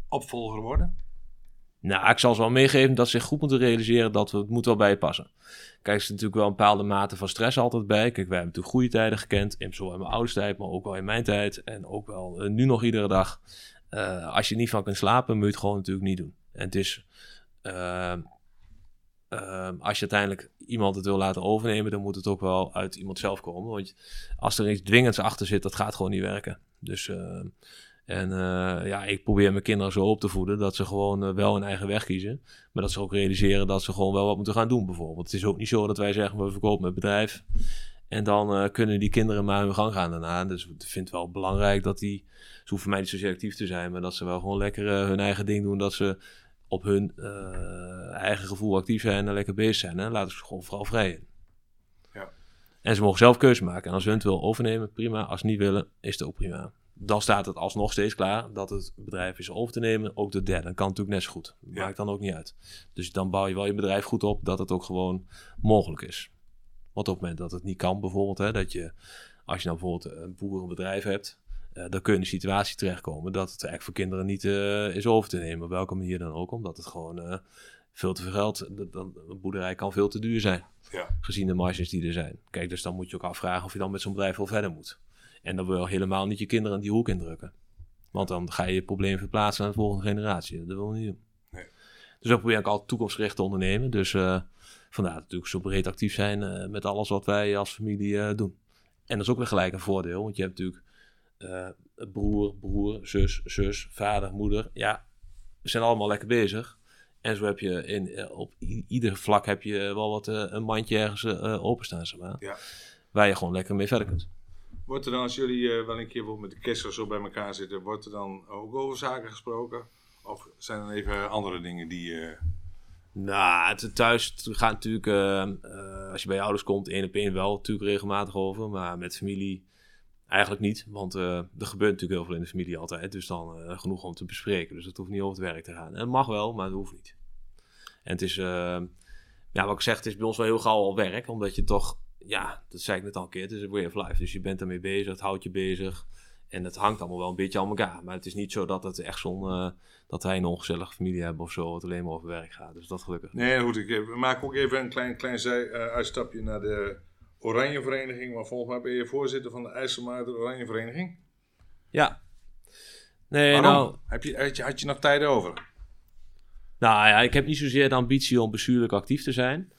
[SPEAKER 1] opvolger worden?
[SPEAKER 2] Nou, ik zal ze wel meegeven dat ze zich goed moeten realiseren dat we het moet wel bij je passen. Kijk, er is natuurlijk wel een bepaalde mate van stress altijd bij. Kijk, wij hebben natuurlijk goede tijden gekend. In zowel in mijn ouders tijd, maar ook wel in mijn tijd. En ook wel nu nog iedere dag. als je niet van kunt slapen, moet je het gewoon natuurlijk niet doen. En het is, uh, als je uiteindelijk iemand het wil laten overnemen, dan moet het ook wel uit iemand zelf komen. Want als er iets dwingends achter zit, dat gaat gewoon niet werken. Dus, uh, en uh, ja, ik probeer mijn kinderen zo op te voeden dat ze gewoon eh, wel hun eigen weg kiezen. Maar dat ze ook realiseren dat ze gewoon wel wat moeten gaan doen, bijvoorbeeld. Het is ook niet zo dat wij zeggen, we verkopen het bedrijf. En dan uh, kunnen die kinderen maar hun gang gaan daarna. Dus ik vind het wel belangrijk dat die, ze hoeven mij niet zo actief te zijn, maar dat ze wel gewoon lekker hun eigen ding doen. Dat ze op hun uh, eigen gevoel actief zijn en lekker bezig zijn. Hè? Laten ze gewoon vooral vrij in. Ja. En ze mogen zelf keuze maken. En als hun het wil overnemen, prima. Als ze niet willen, is het ook prima. Dan staat het alsnog steeds klaar dat het bedrijf is over te nemen. Ook de derde. Kan natuurlijk net zo goed. Ja. Maakt dan ook niet uit. Dus dan bouw je wel je bedrijf goed op dat het ook gewoon mogelijk is. Want op het moment dat het niet kan, bijvoorbeeld, hè, dat je, als je nou bijvoorbeeld een boerenbedrijf hebt, uh, dan kun je in de situatie terechtkomen dat het eigenlijk voor kinderen niet uh, is over te nemen. Op welke manier dan ook, omdat het gewoon uh, veel te veel geld, dan, een boerderij kan veel te duur zijn. Ja. Gezien de marges die er zijn. Kijk, dus dan moet je ook afvragen of je dan met zo'n bedrijf wel verder moet. En dan wil je helemaal niet je kinderen die hoek indrukken. Want dan ga je je probleem verplaatsen naar de volgende generatie. Dat willen we niet doen. Nee. Dus dan probeer ik altijd toekomstgericht te ondernemen. Dus vandaar natuurlijk zo breed actief zijn met alles wat wij als familie doen. En dat is ook weer gelijk een voordeel, want je hebt natuurlijk uh, broer, broer, zus, zus, vader, moeder. Ja, we zijn allemaal lekker bezig. En zo heb je in, eh, op ieder vlak heb je wel wat uh, een mandje ergens uh, openstaan, zeg maar. Ja. Waar je gewoon lekker mee verder kunt.
[SPEAKER 1] Wordt er dan, als jullie wel een keer met de kessel zo bij elkaar zitten, wordt er dan ook over zaken gesproken? Of zijn er even andere dingen die...
[SPEAKER 2] Nou, het, thuis gaat natuurlijk, als je bij je ouders komt, één op één wel natuurlijk regelmatig over. Maar met familie Eigenlijk niet, want uh, er gebeurt natuurlijk heel veel in de familie altijd. Dus dan uh, genoeg om te bespreken. Dus het hoeft niet over het werk te gaan. En het mag wel, maar het hoeft niet. En het is, uh, ja, wat ik zeg, het is bij ons wel heel gauw al werk. Omdat je toch, ja, dat zei ik net al een keer, het is een way of life. Dus je bent ermee bezig, het houdt je bezig. En het hangt allemaal wel een beetje aan elkaar. Maar het is niet zo dat het echt zo'n, dat wij een ongezellige familie hebben of zo. Het alleen maar over werk gaat. Dus dat gelukkig.
[SPEAKER 1] Nee, goed. Ik maak ook even een klein, klein uitstapje naar de Oranje Vereniging, maar volgens mij ben je voorzitter van de IJsselmuider Oranje Vereniging.
[SPEAKER 2] Ja.
[SPEAKER 1] Nee, nou... Heb je, had, je, had je nog tijd over?
[SPEAKER 2] Nou ja, ik heb niet zozeer de ambitie om bestuurlijk actief te zijn.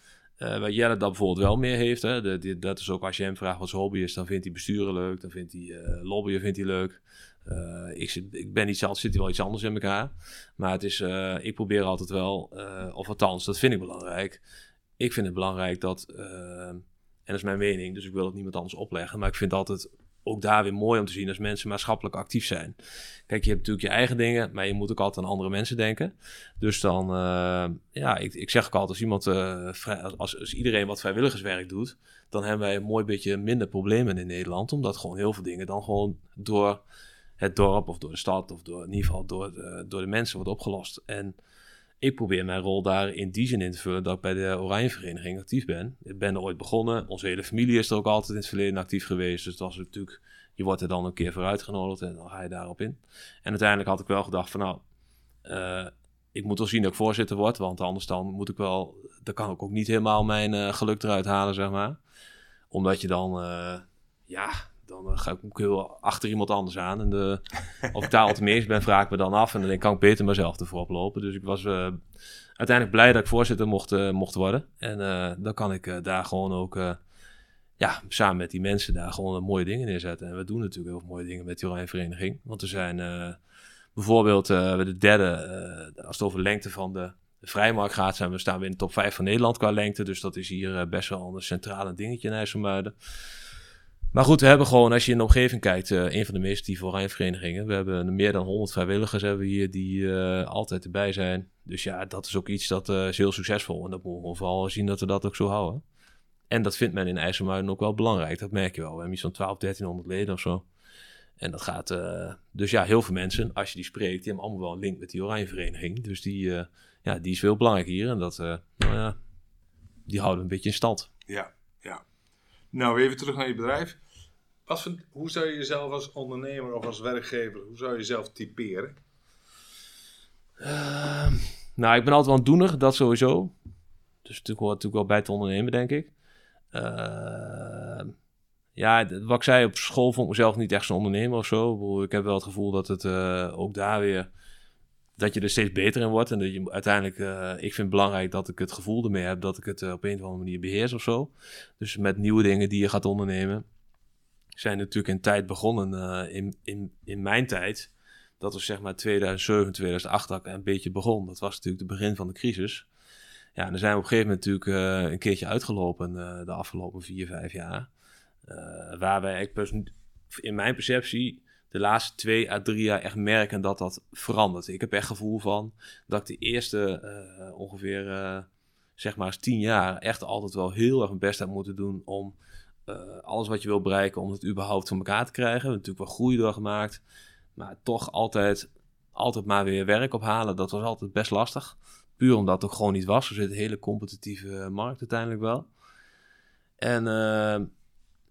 [SPEAKER 2] Uh, wat Jelle dat bijvoorbeeld wel meer heeft. Hè. dat is ook als je hem vraagt wat zijn hobby is, dan vindt hij besturen leuk. Dan vindt hij uh, lobbyen vindt hij leuk. Uh, ik, ik ben iets anders, zit hij wel iets anders in elkaar. Maar het is, ik probeer altijd wel, of althans, dat vind ik belangrijk. Ik vind het belangrijk dat en dat is mijn mening, dus ik wil het niemand anders opleggen. Maar ik vind altijd ook daar weer mooi om te zien als mensen maatschappelijk actief zijn. Kijk, je hebt natuurlijk je eigen dingen, maar je moet ook altijd aan andere mensen denken. Dus dan, uh, ja, ik, ik zeg ook altijd, als iemand, uh, als, als, iedereen wat vrijwilligerswerk doet, dan hebben wij een mooi beetje minder problemen in Nederland. Omdat gewoon heel veel dingen dan gewoon door het dorp of door de stad of door, in ieder geval door de, door de mensen wordt opgelost. En ik probeer mijn rol daar in die zin in te vullen dat ik bij de Oranje Vereniging actief ben. Ik ben er ooit begonnen. Onze hele familie is er ook altijd in het verleden actief geweest. Dus dat is natuurlijk, je wordt er dan een keer voor uitgenodigd en dan ga je daarop in. En uiteindelijk had ik wel gedacht van nou, uh, ik moet wel zien dat ik voorzitter word. Want anders dan moet ik wel, dan kan ik ook niet helemaal mijn uh, geluk eruit halen, zeg maar. Omdat je dan, uh, ja, dan uh, ga ik ook heel achter iemand anders aan. En of ik daar al te meest ben, vraag ik me dan af. En dan ik, kan ik beter mezelf ervoor oplopen. Dus ik was uh, uiteindelijk blij dat ik voorzitter mocht, uh, mocht worden. En dan kan ik daar gewoon ook, ja, samen met die mensen daar gewoon mooie dingen neerzetten. En we doen natuurlijk heel veel mooie dingen met die Vereniging. Want er zijn bijvoorbeeld de derde, als het over lengte van de vrijmarkt gaat, zijn we, staan we in de top 5 van Nederland qua lengte. Dus dat is hier best wel een centrale dingetje in IJsselmuiden. Maar goed, we hebben gewoon, als je in de omgeving kijkt, uh, een van de meest actieve oranje verenigingen. We hebben meer dan 100 vrijwilligers hebben we hier die uh, altijd erbij zijn. Dus ja, dat is ook iets dat uh, is heel succesvol. En dat moeten we vooral zien dat we dat ook zo houden. En dat vindt men in IJsselmuiden ook wel belangrijk. Dat merk je wel. We hebben iets van 12, 1300 leden of zo. En dat gaat, dus ja, heel veel mensen, als je die spreekt, die hebben allemaal wel een link met die oranje vereniging. Dus die, ja, die is veel belangrijk hier. En dat, nou ja, die houden we een beetje in stand.
[SPEAKER 1] Ja, ja. Nou, even terug naar je bedrijf. Wat hoe zou je jezelf als ondernemer of als werkgever, hoe zou je jezelf typeren?
[SPEAKER 2] Uh, nou, ik ben altijd wel een doener, dat sowieso. Dus natuurlijk hoort natuurlijk wel bij te ondernemen, denk ik. Uh, ja, wat ik zei, op school vond ik mezelf niet echt zo'n ondernemer of zo. Ik heb wel het gevoel dat het uh, ook daar weer dat je er steeds beter in wordt. En dat je uiteindelijk, uh, ik vind het belangrijk dat ik het gevoel ermee heb dat ik het uh, op een of andere manier beheers of zo. Dus met nieuwe dingen die je gaat ondernemen zijn natuurlijk in tijd begonnen. Uh, in, in, in mijn tijd, dat was zeg maar 2007, 2008 dat ik een beetje begon. Dat was natuurlijk het begin van de crisis. Ja, en dan zijn we op een gegeven moment natuurlijk een keertje uitgelopen de afgelopen vier, vijf jaar. waar wij in mijn perceptie de laatste twee à drie jaar echt merken dat dat verandert. Ik heb echt gevoel van dat ik de eerste ongeveer, zeg maar, tien jaar echt altijd wel heel erg mijn best heb moeten doen om uh, alles wat je wil bereiken om het überhaupt voor elkaar te krijgen. We hebben natuurlijk wel groei doorgemaakt, maar toch altijd, altijd maar weer werk ophalen. Dat was altijd best lastig. Puur omdat het ook gewoon niet was. We zitten een hele competitieve markt uiteindelijk wel. En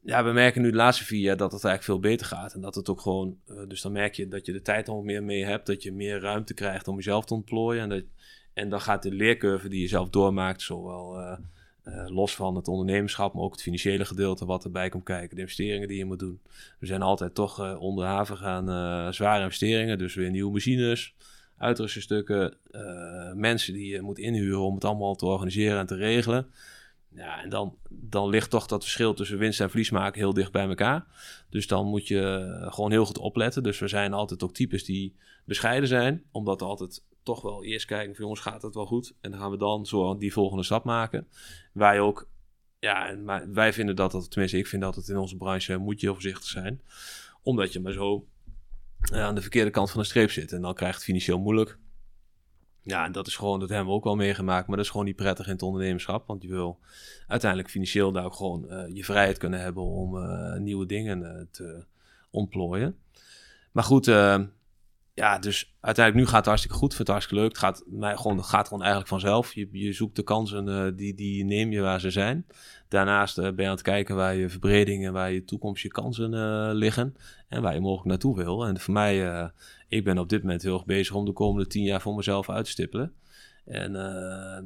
[SPEAKER 2] ja, we merken nu de laatste vier jaar dat het eigenlijk veel beter gaat. En dat het ook gewoon, uh, dus dan merk je dat je de tijd nog meer mee hebt. Dat je meer ruimte krijgt om jezelf te ontplooien. En, dat, en dan gaat de leercurve die je zelf doormaakt, zowel uh, los van het ondernemerschap, maar ook het financiële gedeelte wat erbij komt kijken. De investeringen die je moet doen. We zijn altijd toch uh, onderhavig aan uh, zware investeringen. Dus weer nieuwe machines, uitrustingstukken, mensen die je moet inhuren om het allemaal te organiseren en te regelen. Ja, en dan, dan ligt toch dat verschil tussen winst en verlies maken heel dicht bij elkaar. Dus dan moet je gewoon heel goed opletten. Dus we zijn altijd ook types die bescheiden zijn, omdat altijd toch wel eerst kijken van jongens, gaat het wel goed? En dan gaan we dan zo die volgende stap maken. Wij ook, ja, maar wij vinden dat, dat, tenminste ik vind dat het in onze branche moet je heel voorzichtig zijn. Omdat je maar zo uh, aan de verkeerde kant van de streep zit. En dan krijgt het financieel moeilijk. Ja, en dat is gewoon, dat hebben we ook wel meegemaakt. Maar dat is gewoon niet prettig in het ondernemerschap. Want je wil uiteindelijk financieel daar ook gewoon uh, je vrijheid kunnen hebben om uh, nieuwe dingen te ontplooien. Maar goed, ja, dus uiteindelijk nu gaat het hartstikke goed. Vind het hartstikke leuk. Het gaat, mij gewoon, het gaat gewoon eigenlijk vanzelf. Je, je zoekt de kansen, die, die neem je waar ze zijn. Daarnaast ben je aan het kijken waar je verbredingen, waar je toekomst, je kansen liggen. En waar je mogelijk naartoe wil. En voor mij, ik ben op dit moment heel erg bezig om de komende tien jaar voor mezelf uit te stippelen. En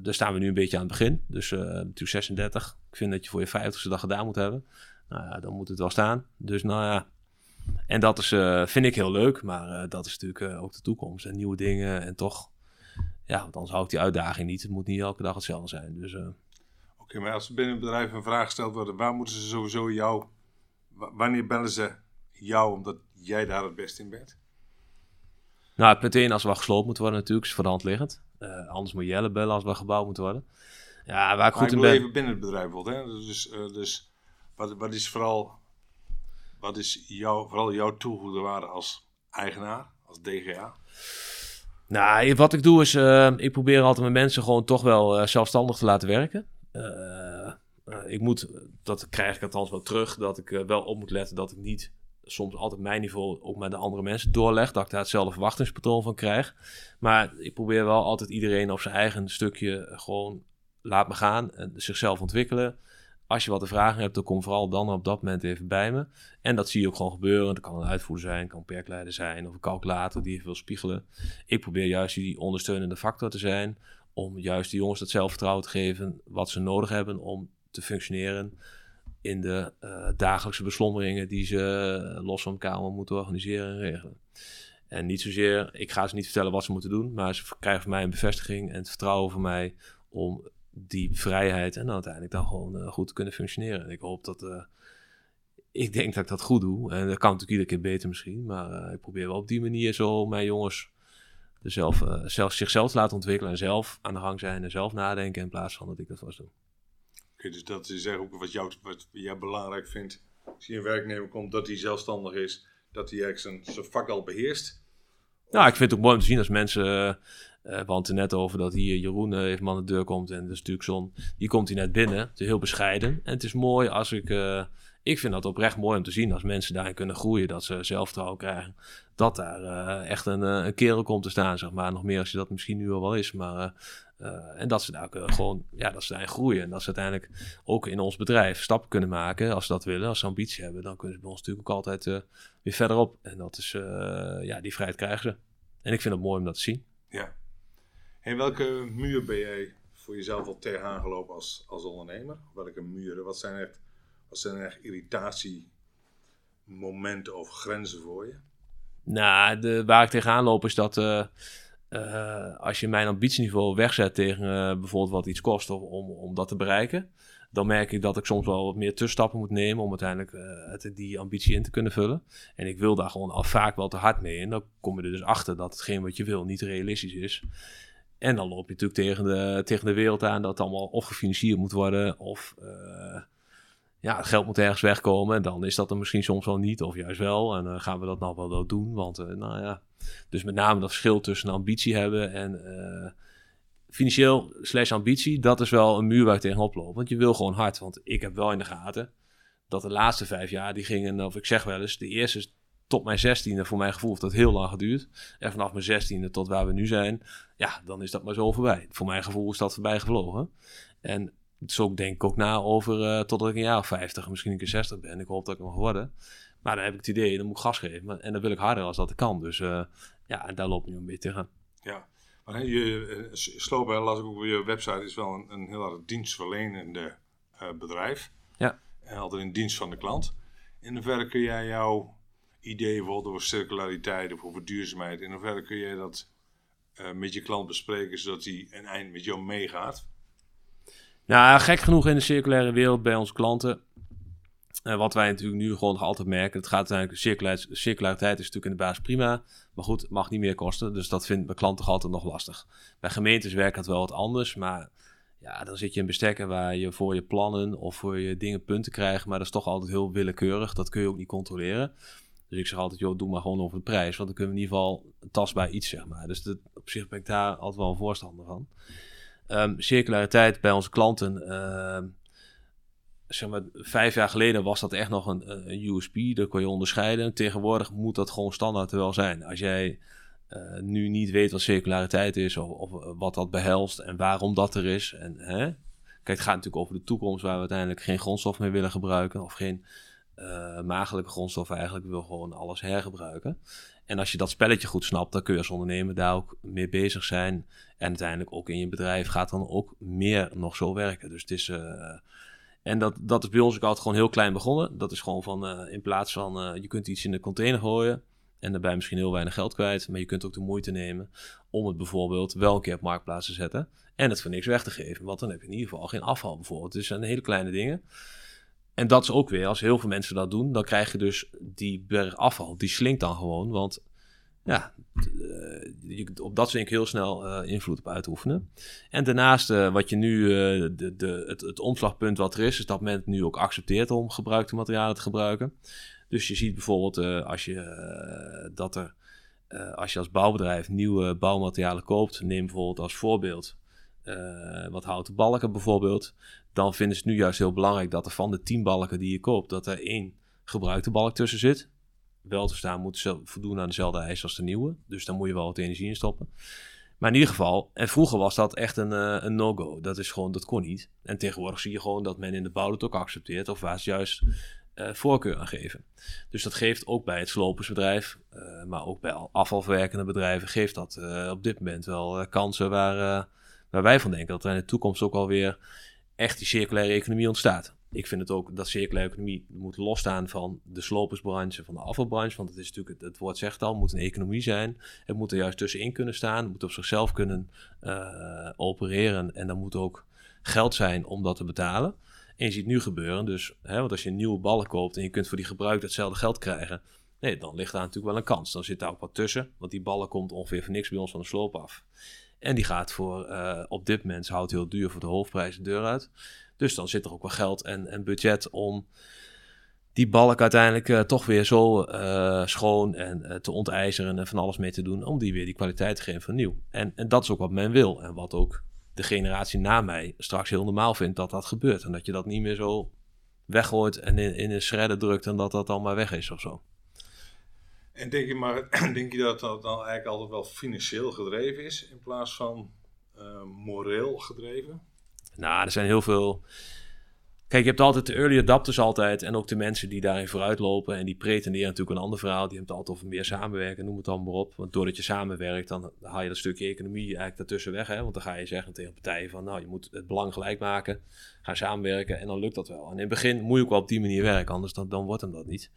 [SPEAKER 2] daar staan we nu een beetje aan het begin. Dus natuurlijk 36. Ik vind dat je voor je 50ste dag gedaan moet hebben. Nou ja, dan moet het wel staan. Dus nou ja, en dat is, uh, vind ik heel leuk, maar uh, dat is natuurlijk uh, ook de toekomst en nieuwe dingen. En toch, ja, want anders hou ik die uitdaging niet. Het moet niet elke dag hetzelfde zijn. Dus, Oké,
[SPEAKER 1] maar als binnen een bedrijf een vraag gesteld wordt, waar moeten ze sowieso jou, wanneer bellen ze jou omdat jij daar het best in bent?
[SPEAKER 2] Nou, meteen als we gesloopt moeten worden natuurlijk, is voor de hand liggend. anders moet Jelle bellen als we gebouwd moeten worden. Ja, waar ik goed in ben...
[SPEAKER 1] even binnen het bedrijf bijvoorbeeld, hè? Dus, dus wat, wat is vooral wat is jouw, vooral jouw toegevoegde waarde als eigenaar, als DGA?
[SPEAKER 2] Nou, wat ik doe is, uh, ik probeer altijd mijn mensen gewoon toch wel zelfstandig te laten werken. Ik moet, dat krijg ik althans wel terug, dat ik wel op moet letten dat ik niet soms altijd mijn niveau ook met de andere mensen doorleg. Dat ik daar hetzelfde verwachtingspatroon van krijg. Maar ik probeer wel altijd iedereen op zijn eigen stukje gewoon laat me gaan en zichzelf ontwikkelen als je wat te vragen hebt, dan kom vooral dan op dat moment even bij me. En dat zie je ook gewoon gebeuren. Dat kan een uitvoerder zijn, kan een perkleider zijn of een calculator die even wil spiegelen. Ik probeer juist die ondersteunende factor te zijn om juist de jongens dat zelfvertrouwen te geven wat ze nodig hebben om te functioneren in de uh, dagelijkse beslommeringen die ze uh, los van elkaar moeten organiseren en regelen. En niet zozeer, ik ga ze niet vertellen wat ze moeten doen, maar ze krijgen van mij een bevestiging en het vertrouwen van mij om die vrijheid en dan uiteindelijk dan gewoon uh, goed kunnen functioneren. En ik hoop dat, ik denk dat ik dat goed doe. En dat kan natuurlijk iedere keer beter misschien, maar ik probeer wel op die manier zo mijn jongens zelf, zelf, zichzelf te laten ontwikkelen en zelf aan de gang zijn en zelf nadenken in plaats van dat ik dat was doen.
[SPEAKER 1] Dus dat is ook wat, jou, wat jij belangrijk vindt als je een werknemer komt, dat hij zelfstandig is, dat hij eigenlijk zijn, zijn vak al beheerst?
[SPEAKER 2] Nou, ik vind het ook mooi om te zien als mensen. Uh, we hadden net over dat hier Jeroen even aan de deur komt. En dat is natuurlijk zo'n. Die komt hier net binnen. Het heel bescheiden. En het is mooi als ik. Ik vind dat oprecht mooi om te zien als mensen daarin kunnen groeien. Dat ze zelfvertrouwen krijgen. Dat daar echt een, een kerel komt te staan, zeg maar. Nog meer als je dat misschien nu al wel is. Maar en dat ze daar gewoon, ja, dat ze daarin groeien. En dat ze uiteindelijk ook in ons bedrijf stappen kunnen maken. Als ze dat willen, als ze ambitie hebben, dan kunnen ze bij ons natuurlijk ook altijd uh, weer verderop. En dat is, ja, die vrijheid krijgen ze. En ik vind het mooi om dat te zien.
[SPEAKER 1] Ja. En welke muur ben jij voor jezelf al tegenaan gelopen als, als ondernemer? Welke muren? Wat zijn echt, wat zijn echt irritatiemomenten of grenzen voor je?
[SPEAKER 2] Nou, de, waar ik tegenaan loop is dat uh, als je mijn ambitieniveau wegzet tegen uh, bijvoorbeeld wat iets kost om, om dat te bereiken, dan merk ik dat ik soms wel wat meer tussenstappen moet nemen om uiteindelijk uh, die ambitie in te kunnen vullen. En ik wil daar gewoon al vaak wel te hard mee. En dan kom je er dus achter dat hetgeen wat je wil niet realistisch is. En dan loop je natuurlijk tegen de, tegen de wereld aan dat het allemaal of gefinancierd moet worden of ja, het geld moet ergens wegkomen. En dan is dat er misschien soms wel niet, of juist wel. En dan gaan we dat nog wel doen. Want, uh, nou ja. Dus met name dat verschil tussen ambitie hebben en uh, financieel slash ambitie, dat is wel een muur waar je tegenop loopt. Want je wil gewoon hard. Want ik heb wel in de gaten dat de laatste vijf jaar, die gingen, of ik zeg wel eens, de eerste tot mijn zestiende, voor mijn gevoel, heeft dat heel lang geduurd. En vanaf mijn zestiende tot waar we nu zijn, ja, dan is dat maar zo voorbij. Voor mijn gevoel is dat voorbij gevlogen. En zo denk ik ook na over uh, totdat ik een jaar of 50, misschien een keer 60 ben. Ik hoop dat ik nog worden. Maar dan heb ik het idee, dan moet ik gas geven. En dan wil ik harder als dat ik kan. Dus uh, ja, daar loop ik nu een beetje tegen.
[SPEAKER 1] Ja, maar je, Slopen, las ik ook op je website, is wel een, een heel erg dienstverlenende uh, bedrijf.
[SPEAKER 2] Ja.
[SPEAKER 1] En altijd in dienst van de klant. In hoeverre kun jij jouw ideeën bijvoorbeeld over circulariteit of over duurzaamheid, in hoeverre kun jij dat met je klant bespreken, zodat hij een eind met jou meegaat?
[SPEAKER 2] Nou, gek genoeg in de circulaire wereld bij onze klanten. Uh, wat wij natuurlijk nu gewoon nog altijd merken. Het gaat uiteindelijk, circulariteit, circulariteit is natuurlijk in de basis prima. Maar goed, mag niet meer kosten. Dus dat vindt mijn klant toch altijd nog lastig. Bij gemeentes werkt dat wel wat anders. Maar ja, dan zit je in bestekken waar je voor je plannen of voor je dingen punten krijgt. Maar dat is toch altijd heel willekeurig. Dat kun je ook niet controleren. Dus ik zeg altijd, joh, doe maar gewoon over de prijs. Want dan kunnen we in ieder geval tastbaar iets, zeg maar. Dus op zich ben ik daar altijd wel een voorstander van. Um, circulariteit bij onze klanten. Uh, zeg maar, vijf jaar geleden was dat echt nog een, een USP. Dat kon je onderscheiden. Tegenwoordig moet dat gewoon standaard wel zijn. Als jij uh, nu niet weet wat circulariteit is, of, of, wat dat behelst en waarom dat er is. En, hè? Kijk, het gaat natuurlijk over de toekomst waar we uiteindelijk geen grondstof meer willen gebruiken. Of geen uh, grondstof eigenlijk. We willen gewoon alles hergebruiken. En als je dat spelletje goed snapt, dan kun je als ondernemer daar ook mee bezig zijn. En uiteindelijk ook in je bedrijf gaat dan ook meer nog zo werken. Dus het is. Uh, en dat, dat is bij ons ook altijd gewoon heel klein begonnen. Dat is gewoon van uh, in plaats van uh, je kunt iets in de container gooien. En daarbij misschien heel weinig geld kwijt. Maar je kunt ook de moeite nemen om het bijvoorbeeld wel een keer op marktplaats te zetten. En het voor niks weg te geven. Want dan heb je in ieder geval geen afval bijvoorbeeld. Dus zijn hele kleine dingen. En dat is ook weer, als heel veel mensen dat doen, dan krijg je dus die berg afval. Die slinkt dan gewoon, want ja, uh, je, op dat ik heel snel uh, invloed op uitoefenen. En daarnaast, uh, wat je nu, de, het, omslagpunt wat er is, is dat men het nu ook accepteert om gebruikte materialen te gebruiken. Dus je ziet bijvoorbeeld als je, dat er, als je als bouwbedrijf nieuwe bouwmaterialen koopt, neem bijvoorbeeld als voorbeeld wat houten balken bijvoorbeeld, dan vinden ze het nu juist heel belangrijk dat er van de 10 balken die je koopt, dat er één gebruikte balk tussen zit. Wel te staan moet ze voldoen aan dezelfde eisen als de nieuwe. Dus daar moet je wel wat energie in stoppen. Maar in ieder geval, en vroeger was dat echt een, uh, een no-go. Dat is gewoon, dat kon niet. En tegenwoordig zie je gewoon dat men in de bouw het ook accepteert. Of waar ze juist uh, voorkeur aan geven. Dus dat geeft ook bij het slopersbedrijf, uh, maar ook bij afvalverwerkende bedrijven, geeft dat op dit moment wel kansen waar, waar wij van denken dat er in de toekomst ook alweer echt die circulaire economie ontstaat. Ik vind het ook dat circulaire economie moet losstaan van de slopersbranche, van de afvalbranche. Want het is natuurlijk, het, woord zegt al, moet een economie zijn. Het moet er juist tussenin kunnen staan. Moet op zichzelf kunnen uh, opereren. En dan moet ook geld zijn om dat te betalen. En je ziet nu gebeuren, dus, hè, want als je een nieuwe ballen koopt en je kunt voor die gebruik hetzelfde geld krijgen. Nee, dan ligt daar natuurlijk wel een kans. Dan zit daar ook wat tussen, want die ballen komt ongeveer voor niks bij ons van de sloop af. En die gaat voor, uh, op dit moment houdt heel duur voor de hoofdprijs de deur uit. Dus dan zit er ook wel geld en, en budget om die balk uiteindelijk uh, toch weer zo uh, schoon en te onteizeren en van alles mee te doen, om die weer die kwaliteit te geven van nieuw. En, en dat is ook wat men wil en wat ook de generatie na mij straks heel normaal vindt dat dat gebeurt. En dat je dat niet meer zo weggooit en in, in een shredder drukt en dat dat maar weg is of zo.
[SPEAKER 1] En denk je, maar, denk je dat dat dan eigenlijk altijd wel financieel gedreven is in plaats van moreel gedreven?
[SPEAKER 2] Nou, er zijn heel veel Kijk, je hebt altijd de early adapters altijd en ook de mensen die daarin vooruit lopen en die pretenderen natuurlijk een ander verhaal. Die hebben het altijd over meer samenwerken, noem het dan maar op. Want doordat je samenwerkt, dan haal je dat stukje economie eigenlijk daartussen weg. Hè? Want dan ga je zeggen tegen partijen van, nou, je moet het belang gelijk maken, ga samenwerken en dan lukt dat wel. En in het begin moet je ook wel op die manier werken, anders dan, dan wordt hem dat niet.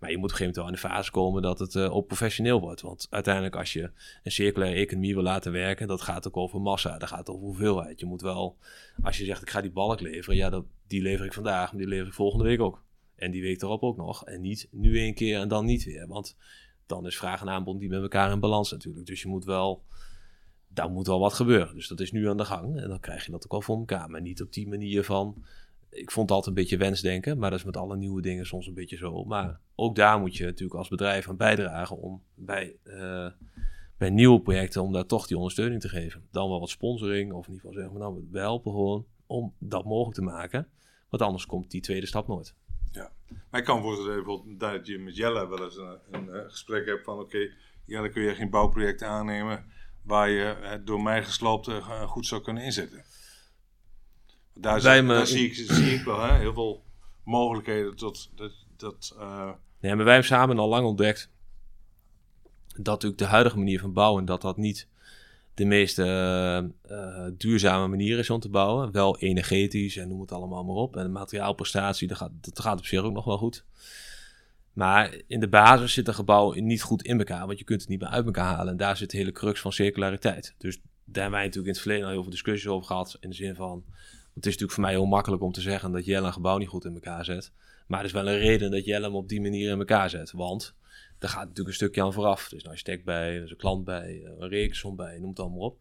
[SPEAKER 2] Maar je moet op een gegeven moment wel in de fase komen dat het uh, ook professioneel wordt. Want uiteindelijk als je een circulaire economie wil laten werken, dat gaat ook over massa, dat gaat over hoeveelheid. Je moet wel, als je zegt ik ga die balk leveren, ja, dat, die lever ik vandaag, die lever ik volgende week ook. En die week erop ook nog. En niet nu één keer en dan niet weer. Want dan is vraag en aanbod niet met elkaar in balans natuurlijk. Dus je moet wel, daar moet wel wat gebeuren. Dus dat is nu aan de gang. En dan krijg je dat ook wel voor elkaar. Maar niet op die manier van ik vond het altijd een beetje wensdenken, maar dat is met alle nieuwe dingen soms een beetje zo. Maar ook daar moet je natuurlijk als bedrijf aan bijdragen om bij, uh, bij nieuwe projecten, om daar toch die ondersteuning te geven. Dan wel wat sponsoring, of in ieder geval zeggen we, nou, we helpen gewoon om dat mogelijk te maken. Want anders komt die tweede stap nooit.
[SPEAKER 1] Ja, maar ik kan voorstellen bijvoorbeeld dat je met Jelle wel eens een, een, eh, gesprek hebt van, oké, okay, Jelle kun je geen bouwproject aannemen waar je het door mij gesloopte eh, goed zou kunnen inzetten. Daar, zie, daar zie, ik, zie ik wel hè, heel veel mogelijkheden tot dat. dat uh...
[SPEAKER 2] Ja, maar wij hebben samen al lang ontdekt dat natuurlijk de huidige manier van bouwen, dat dat niet de meest uh, duurzame manier is om te bouwen. Wel energetisch en noem het allemaal maar op. En de materiaalprestatie, dat gaat, dat gaat op zich ook nog wel goed. Maar in de basis zit een gebouw niet goed in elkaar, want je kunt het niet meer uit elkaar halen. En daar zit de hele crux van circulariteit. Dus daar hebben wij natuurlijk in het verleden al heel veel discussies over gehad. In de zin van, het is natuurlijk voor mij heel makkelijk om te zeggen dat Jelle een gebouw niet goed in elkaar zet. Maar er is wel een reden dat Jelle hem op die manier in elkaar zet. Want er gaat natuurlijk een stukje aan vooraf. Er is een architect bij, er is een klant bij, een rekensom bij, noem het allemaal op.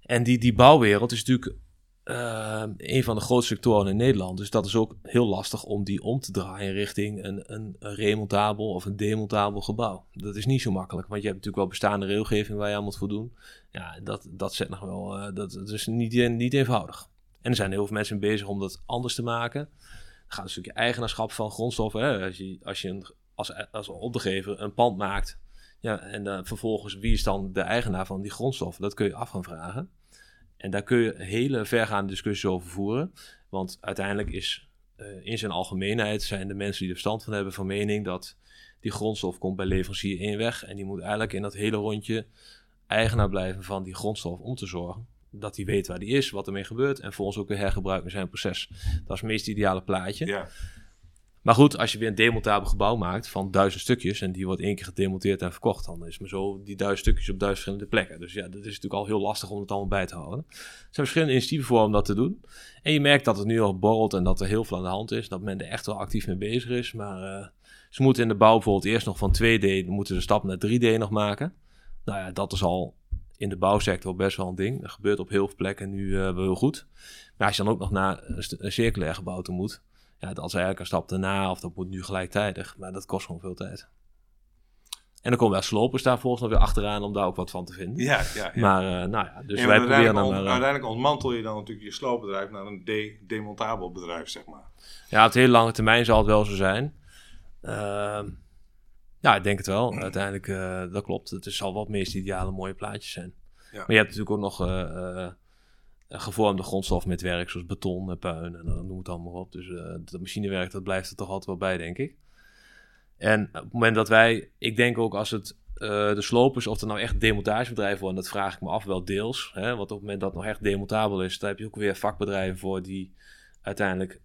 [SPEAKER 2] En die, die bouwwereld is natuurlijk uh, een van de grootste sectoren in Nederland. Dus dat is ook heel lastig om die om te draaien richting een, een, een remontabel of een demontabel gebouw. Dat is niet zo makkelijk, want je hebt natuurlijk wel bestaande regelgeving waar je aan moet voldoen. Ja, dat, dat zet nog wel, uh, dat, dat, is niet, niet eenvoudig. En er zijn heel veel mensen bezig om dat anders te maken. Dan gaat een stukje eigenaarschap van grondstoffen. Hè? Als je, als je een, als, als een pand maakt, ja, en uh, vervolgens wie is dan de eigenaar van die grondstoffen? Dat kun je af gaan vragen. En daar kun je hele vergaande discussies over voeren. Want uiteindelijk is uh, in zijn algemeenheid zijn de mensen die er verstand van hebben van mening dat die grondstof komt bij leverancier één weg. En die moet eigenlijk in dat hele rondje eigenaar blijven van die grondstof om te zorgen dat hij weet waar die is, wat ermee gebeurt en volgens ook weer hergebruikt in zijn proces. Dat is het meest ideale plaatje. Ja. Maar goed, als je weer een demontabel gebouw maakt van duizend stukjes en die wordt één keer gedemonteerd en verkocht, dan is maar zo die duizend stukjes op duizend verschillende plekken. Dus ja, dat is natuurlijk al heel lastig om het allemaal bij te houden. Er zijn verschillende initiatieven voor om dat te doen. En je merkt dat het nu al borrelt en dat er heel veel aan de hand is, dat men er echt wel actief mee bezig is. Maar uh, ze moeten in de bouw bijvoorbeeld eerst nog van 2D, moeten de stap naar 3D nog maken. Nou ja, dat is al in de bouwsector best wel een ding. Dat gebeurt op heel veel plekken nu uh, wel heel goed. Maar als je dan ook nog naar een, circulair gebouw toe moet, ja, dat is eigenlijk een stap daarna of dat moet nu gelijktijdig. Maar dat kost gewoon veel tijd. En dan komen wel slopers daar volgens nog weer achteraan om daar ook wat van te vinden.
[SPEAKER 1] Ja, ja, ja.
[SPEAKER 2] Maar uh, nou ja, dus wij proberen dan
[SPEAKER 1] maar, uh, Uiteindelijk ontmantel je dan natuurlijk je sloopbedrijf naar een de demontabel bedrijf, zeg maar.
[SPEAKER 2] Ja, op de hele lange termijn zal het wel zo zijn. Uh, ja, ik denk het wel. Uiteindelijk, uh, dat klopt. Het zal wat meest ideale mooie plaatjes zijn. Ja. Maar je hebt natuurlijk ook nog uh, gevormde grondstof met werk, zoals beton en puin en dan noem het allemaal op. Dus dat machinewerk, dat blijft er toch altijd wel bij, denk ik. En op het moment dat wij, ik denk ook als het de slopers, of er nou echt demontagebedrijven worden, dat vraag ik me af wel deels. Hè? Want op het moment dat het nog echt demontabel is, daar heb je ook weer vakbedrijven voor die uiteindelijk,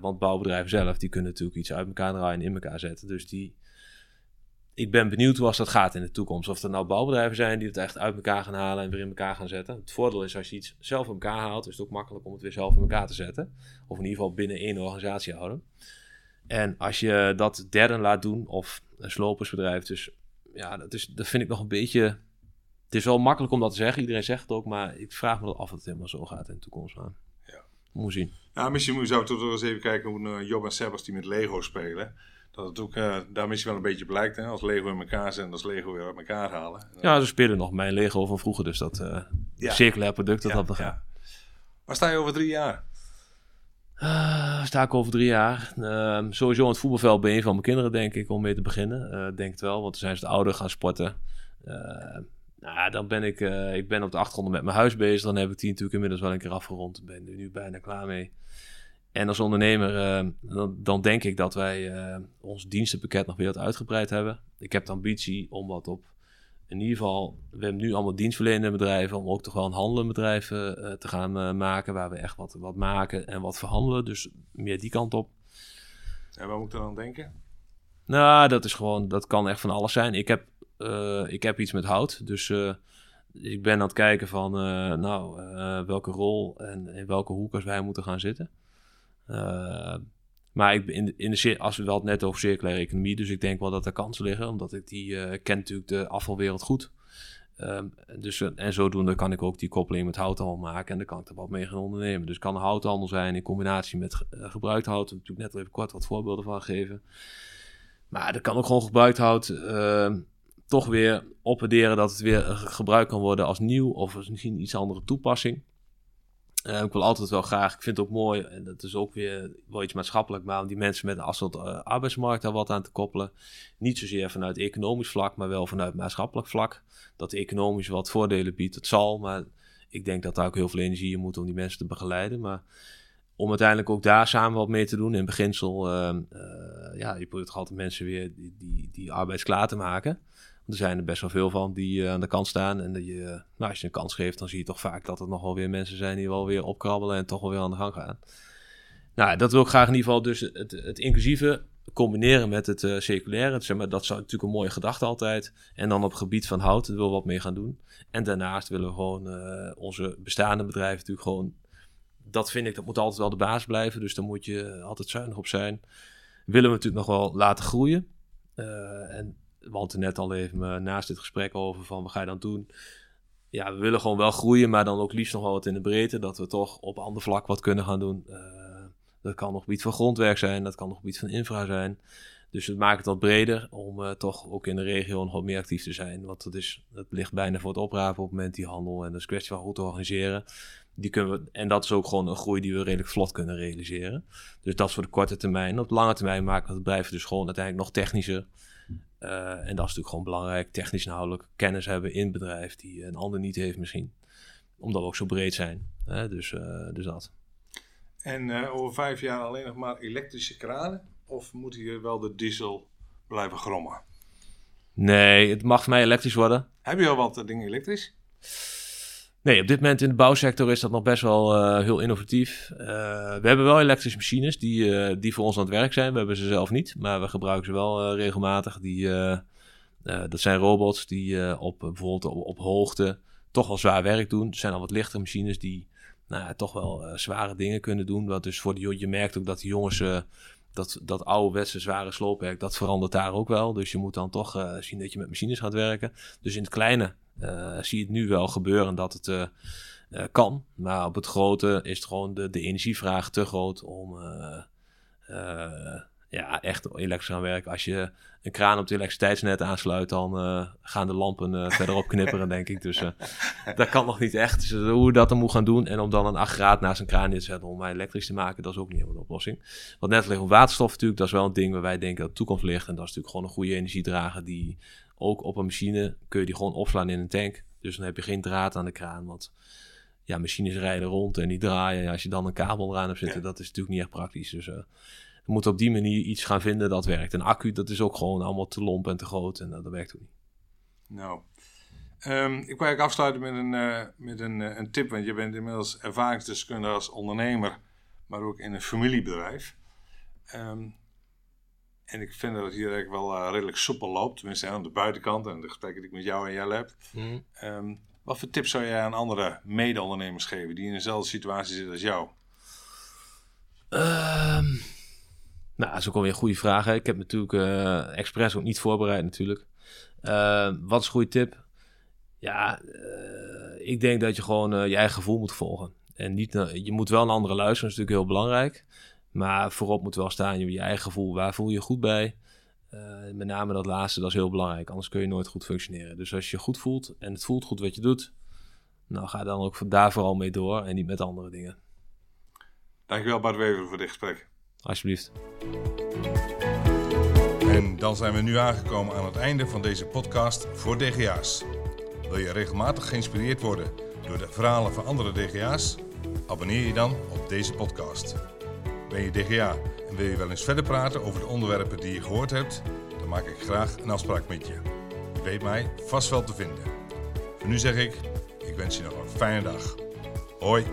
[SPEAKER 2] want bouwbedrijven zelf, die kunnen natuurlijk iets uit elkaar draaien en in elkaar zetten. Dus die ik ben benieuwd hoe als dat gaat in de toekomst. Of er nou bouwbedrijven zijn die het echt uit elkaar gaan halen en weer in elkaar gaan zetten. Het voordeel is als je iets zelf in elkaar haalt, is het ook makkelijk om het weer zelf in elkaar te zetten. Of in ieder geval binnen één organisatie houden. En als je dat derden laat doen, of een slopersbedrijf, dus ja, dat, is, dat vind ik nog een beetje. Het is wel makkelijk om dat te zeggen, iedereen zegt het ook, maar ik vraag me af of het helemaal zo gaat in de toekomst.
[SPEAKER 1] Ja.
[SPEAKER 2] Moet zien.
[SPEAKER 1] Nou, misschien zou toch eens even kijken hoe uh, Job en Sebas die met Lego spelen. Dat het ook uh, daar misschien wel een beetje blijkt. Hè? Als Lego in elkaar zijn, als Lego weer uit elkaar halen.
[SPEAKER 2] Ja, ze spelen nog mijn Lego van vroeger. Dus dat uh, ja. circulair product dat ja, dat ja.
[SPEAKER 1] Waar sta je over drie jaar?
[SPEAKER 2] Uh, sta ik over drie jaar. Uh, sowieso aan het voetbalveld bij een van mijn kinderen, denk ik, om mee te beginnen. Denk het wel, want dan zijn ze de ouder gaan sporten. nou, dan ben ik, ik ben op de achtergrond met mijn huis bezig. Dan heb ik die natuurlijk inmiddels wel een keer afgerond. Ik ben er nu bijna klaar mee. En als ondernemer, dan, dan, denk ik dat wij ons dienstenpakket nog weer wat uitgebreid hebben. Ik heb de ambitie om wat op in ieder geval, we hebben nu allemaal dienstverlenende bedrijven om ook toch wel een handelend bedrijf uh, te gaan maken, waar we echt wat, wat maken en wat verhandelen. Dus meer die kant op.
[SPEAKER 1] En waar moet ik dan aan denken?
[SPEAKER 2] Nou, dat is gewoon, dat kan echt van alles zijn. Ik heb, ik heb iets met hout, dus ik ben aan het kijken van, nou, welke rol en in welke hoekers wij moeten gaan zitten. Maar ik, in, in de, als we wel het net over circulaire economie, dus ik denk wel dat er kansen liggen, omdat ik die uh, ken natuurlijk de afvalwereld goed. Um, dus, eh, en zodoende kan ik ook die koppeling met houthandel maken en dan kan ik er wat mee gaan ondernemen. Dus kan houthandel zijn in combinatie met uh, gebruikt hout. Heb ik natuurlijk net even kort wat voorbeelden van gegeven. Maar er kan ook gewoon gebruikt hout uh, toch weer opwaarderen dat het weer gebruikt kan worden als nieuw of misschien iets andere toepassing. Uh, ik wil altijd wel graag, ik vind het ook mooi, en dat is ook weer wel iets maatschappelijk, maar om die mensen met een afstand uh, arbeidsmarkt daar wat aan te koppelen. Niet zozeer vanuit economisch vlak, maar wel vanuit maatschappelijk vlak. Dat economisch wat voordelen biedt, het zal, maar ik denk dat daar ook heel veel energie in moet om die mensen te begeleiden. Maar om uiteindelijk ook daar samen wat mee te doen. In beginsel, uh, ja, je probeert toch altijd mensen weer die, die, die arbeidsklaar te maken. Er zijn er best wel veel van die uh, aan de kant staan. En dat je, uh, nou, als je een kans geeft, dan zie je toch vaak dat er nog wel weer mensen zijn die wel weer opkrabbelen en toch wel weer aan de gang gaan. Nou, dat wil ik graag in ieder geval dus het, het inclusieve combineren met het uh, circulaire. Zeg maar, dat zou natuurlijk een mooie gedachte altijd. En dan op gebied van hout willen we wat mee gaan doen. En daarnaast willen we gewoon onze bestaande bedrijven natuurlijk gewoon... Dat vind ik, dat moet altijd wel de baas blijven. Dus daar moet je altijd zuinig op zijn. Willen we natuurlijk nog wel laten groeien. en we hadden net al even eh, naast dit gesprek over van wat ga je dan doen? Ja, we willen gewoon wel groeien, maar dan ook liefst nog wel wat in de breedte. Dat we toch op ander vlak wat kunnen gaan doen. Uh, dat kan nog gebied van grondwerk zijn, dat kan nog gebied van infra zijn. Dus het maakt het wat breder om uh, toch ook in de regio nog wat meer actief te zijn. Want dat, is, dat ligt bijna voor het oprapen op het moment die handel. En dat is kwestie van goed te organiseren. Die kunnen we, en dat is ook gewoon een groei die we redelijk vlot kunnen realiseren. Dus dat is voor de korte termijn. Op de lange termijn maken we het bedrijf dus gewoon uiteindelijk nog technischer. Uh, en dat is natuurlijk gewoon belangrijk, technisch inhoudelijk kennis hebben in het bedrijf die een ander niet heeft misschien. Omdat we ook zo breed zijn. Dus, uh, dus dat.
[SPEAKER 1] En uh, over vijf jaar alleen nog maar elektrische kranen? Of moet hier wel de diesel blijven grommen?
[SPEAKER 2] Nee, het mag voor mij elektrisch worden.
[SPEAKER 1] Heb je al wat dingen elektrisch?
[SPEAKER 2] Nee, op dit moment in de bouwsector is dat nog best wel uh, heel innovatief. Uh, we hebben wel elektrische machines die, uh, die voor ons aan het werk zijn. We hebben ze zelf niet, maar we gebruiken ze wel regelmatig. Die, dat zijn robots die op, bijvoorbeeld op, hoogte toch wel zwaar werk doen. Er zijn al wat lichtere machines die nou, toch wel zware dingen kunnen doen. Wat dus voor die, je merkt ook dat die jongens dat, dat ouderwetse zware sloopwerk, dat verandert daar ook wel. Dus je moet dan toch zien dat je met machines gaat werken. Dus in het kleine zie je het nu wel gebeuren dat het uh, kan. Maar op het grote is het gewoon de, de energievraag te groot om ja, echt elektrisch gaan werken. Als je een kraan op het elektriciteitsnet aansluit, dan gaan de lampen verderop knipperen, denk ik. Dus dat kan nog niet echt. Dus hoe dat dan moet gaan doen en om dan een aggregaat naast een kraan neer te zetten om mij elektrisch te maken, dat is ook niet helemaal de oplossing. Wat net ligt op waterstof natuurlijk, dat is wel een ding waar wij denken dat de toekomst ligt. En dat is natuurlijk gewoon een goede energiedrager die ook op een machine kun je die gewoon opslaan in een tank. Dus dan heb je geen draad aan de kraan, want ja, machines rijden rond en die draaien. Als je dan een kabel eraan hebt zitten, dat is natuurlijk niet echt praktisch. Dus we moeten op die manier iets gaan vinden dat werkt. Een accu, dat is ook gewoon allemaal te lomp en te groot en dat werkt ook niet.
[SPEAKER 1] Nou, um, ik wil eigenlijk afsluiten met een, uh, met een, uh, een tip, want je bent inmiddels ervaringsdeskundige als ondernemer, maar ook in een familiebedrijf. Um, en ik vind dat het hier eigenlijk wel uh, redelijk soepel loopt, tenminste aan de buitenkant en de gesprekken die ik met jou en jij heb. Mm. Um, wat voor tips zou jij aan andere mede-ondernemers geven die in dezelfde situatie zitten als jou?
[SPEAKER 2] Um, nou, dat is ook alweer een goede vraag. Hè? Ik heb natuurlijk uh, expres ook niet voorbereid natuurlijk. Uh, wat is een goede tip? Ja, uh, ik denk dat je gewoon je eigen gevoel moet volgen. En niet, je moet wel een andere luisteren, dat is natuurlijk heel belangrijk. Maar voorop moet wel staan je, eigen gevoel. Waar voel je je goed bij? met name dat laatste, dat is heel belangrijk. Anders kun je nooit goed functioneren. Dus als je je goed voelt en het voelt goed wat je doet, nou ga dan ook daar vooral mee door en niet met andere dingen.
[SPEAKER 1] Dankjewel Bart Wever voor dit gesprek.
[SPEAKER 2] Alsjeblieft.
[SPEAKER 1] En dan zijn we nu aangekomen aan het einde van deze podcast voor DGA's. Wil je regelmatig geïnspireerd worden door de verhalen van andere DGA's? Abonneer je dan op deze podcast. Ben je DGA en wil je wel eens verder praten over de onderwerpen die je gehoord hebt? Dan maak ik graag een afspraak met je. Je weet mij vast wel te vinden. Voor nu zeg ik, ik wens je nog een fijne dag. Hoi!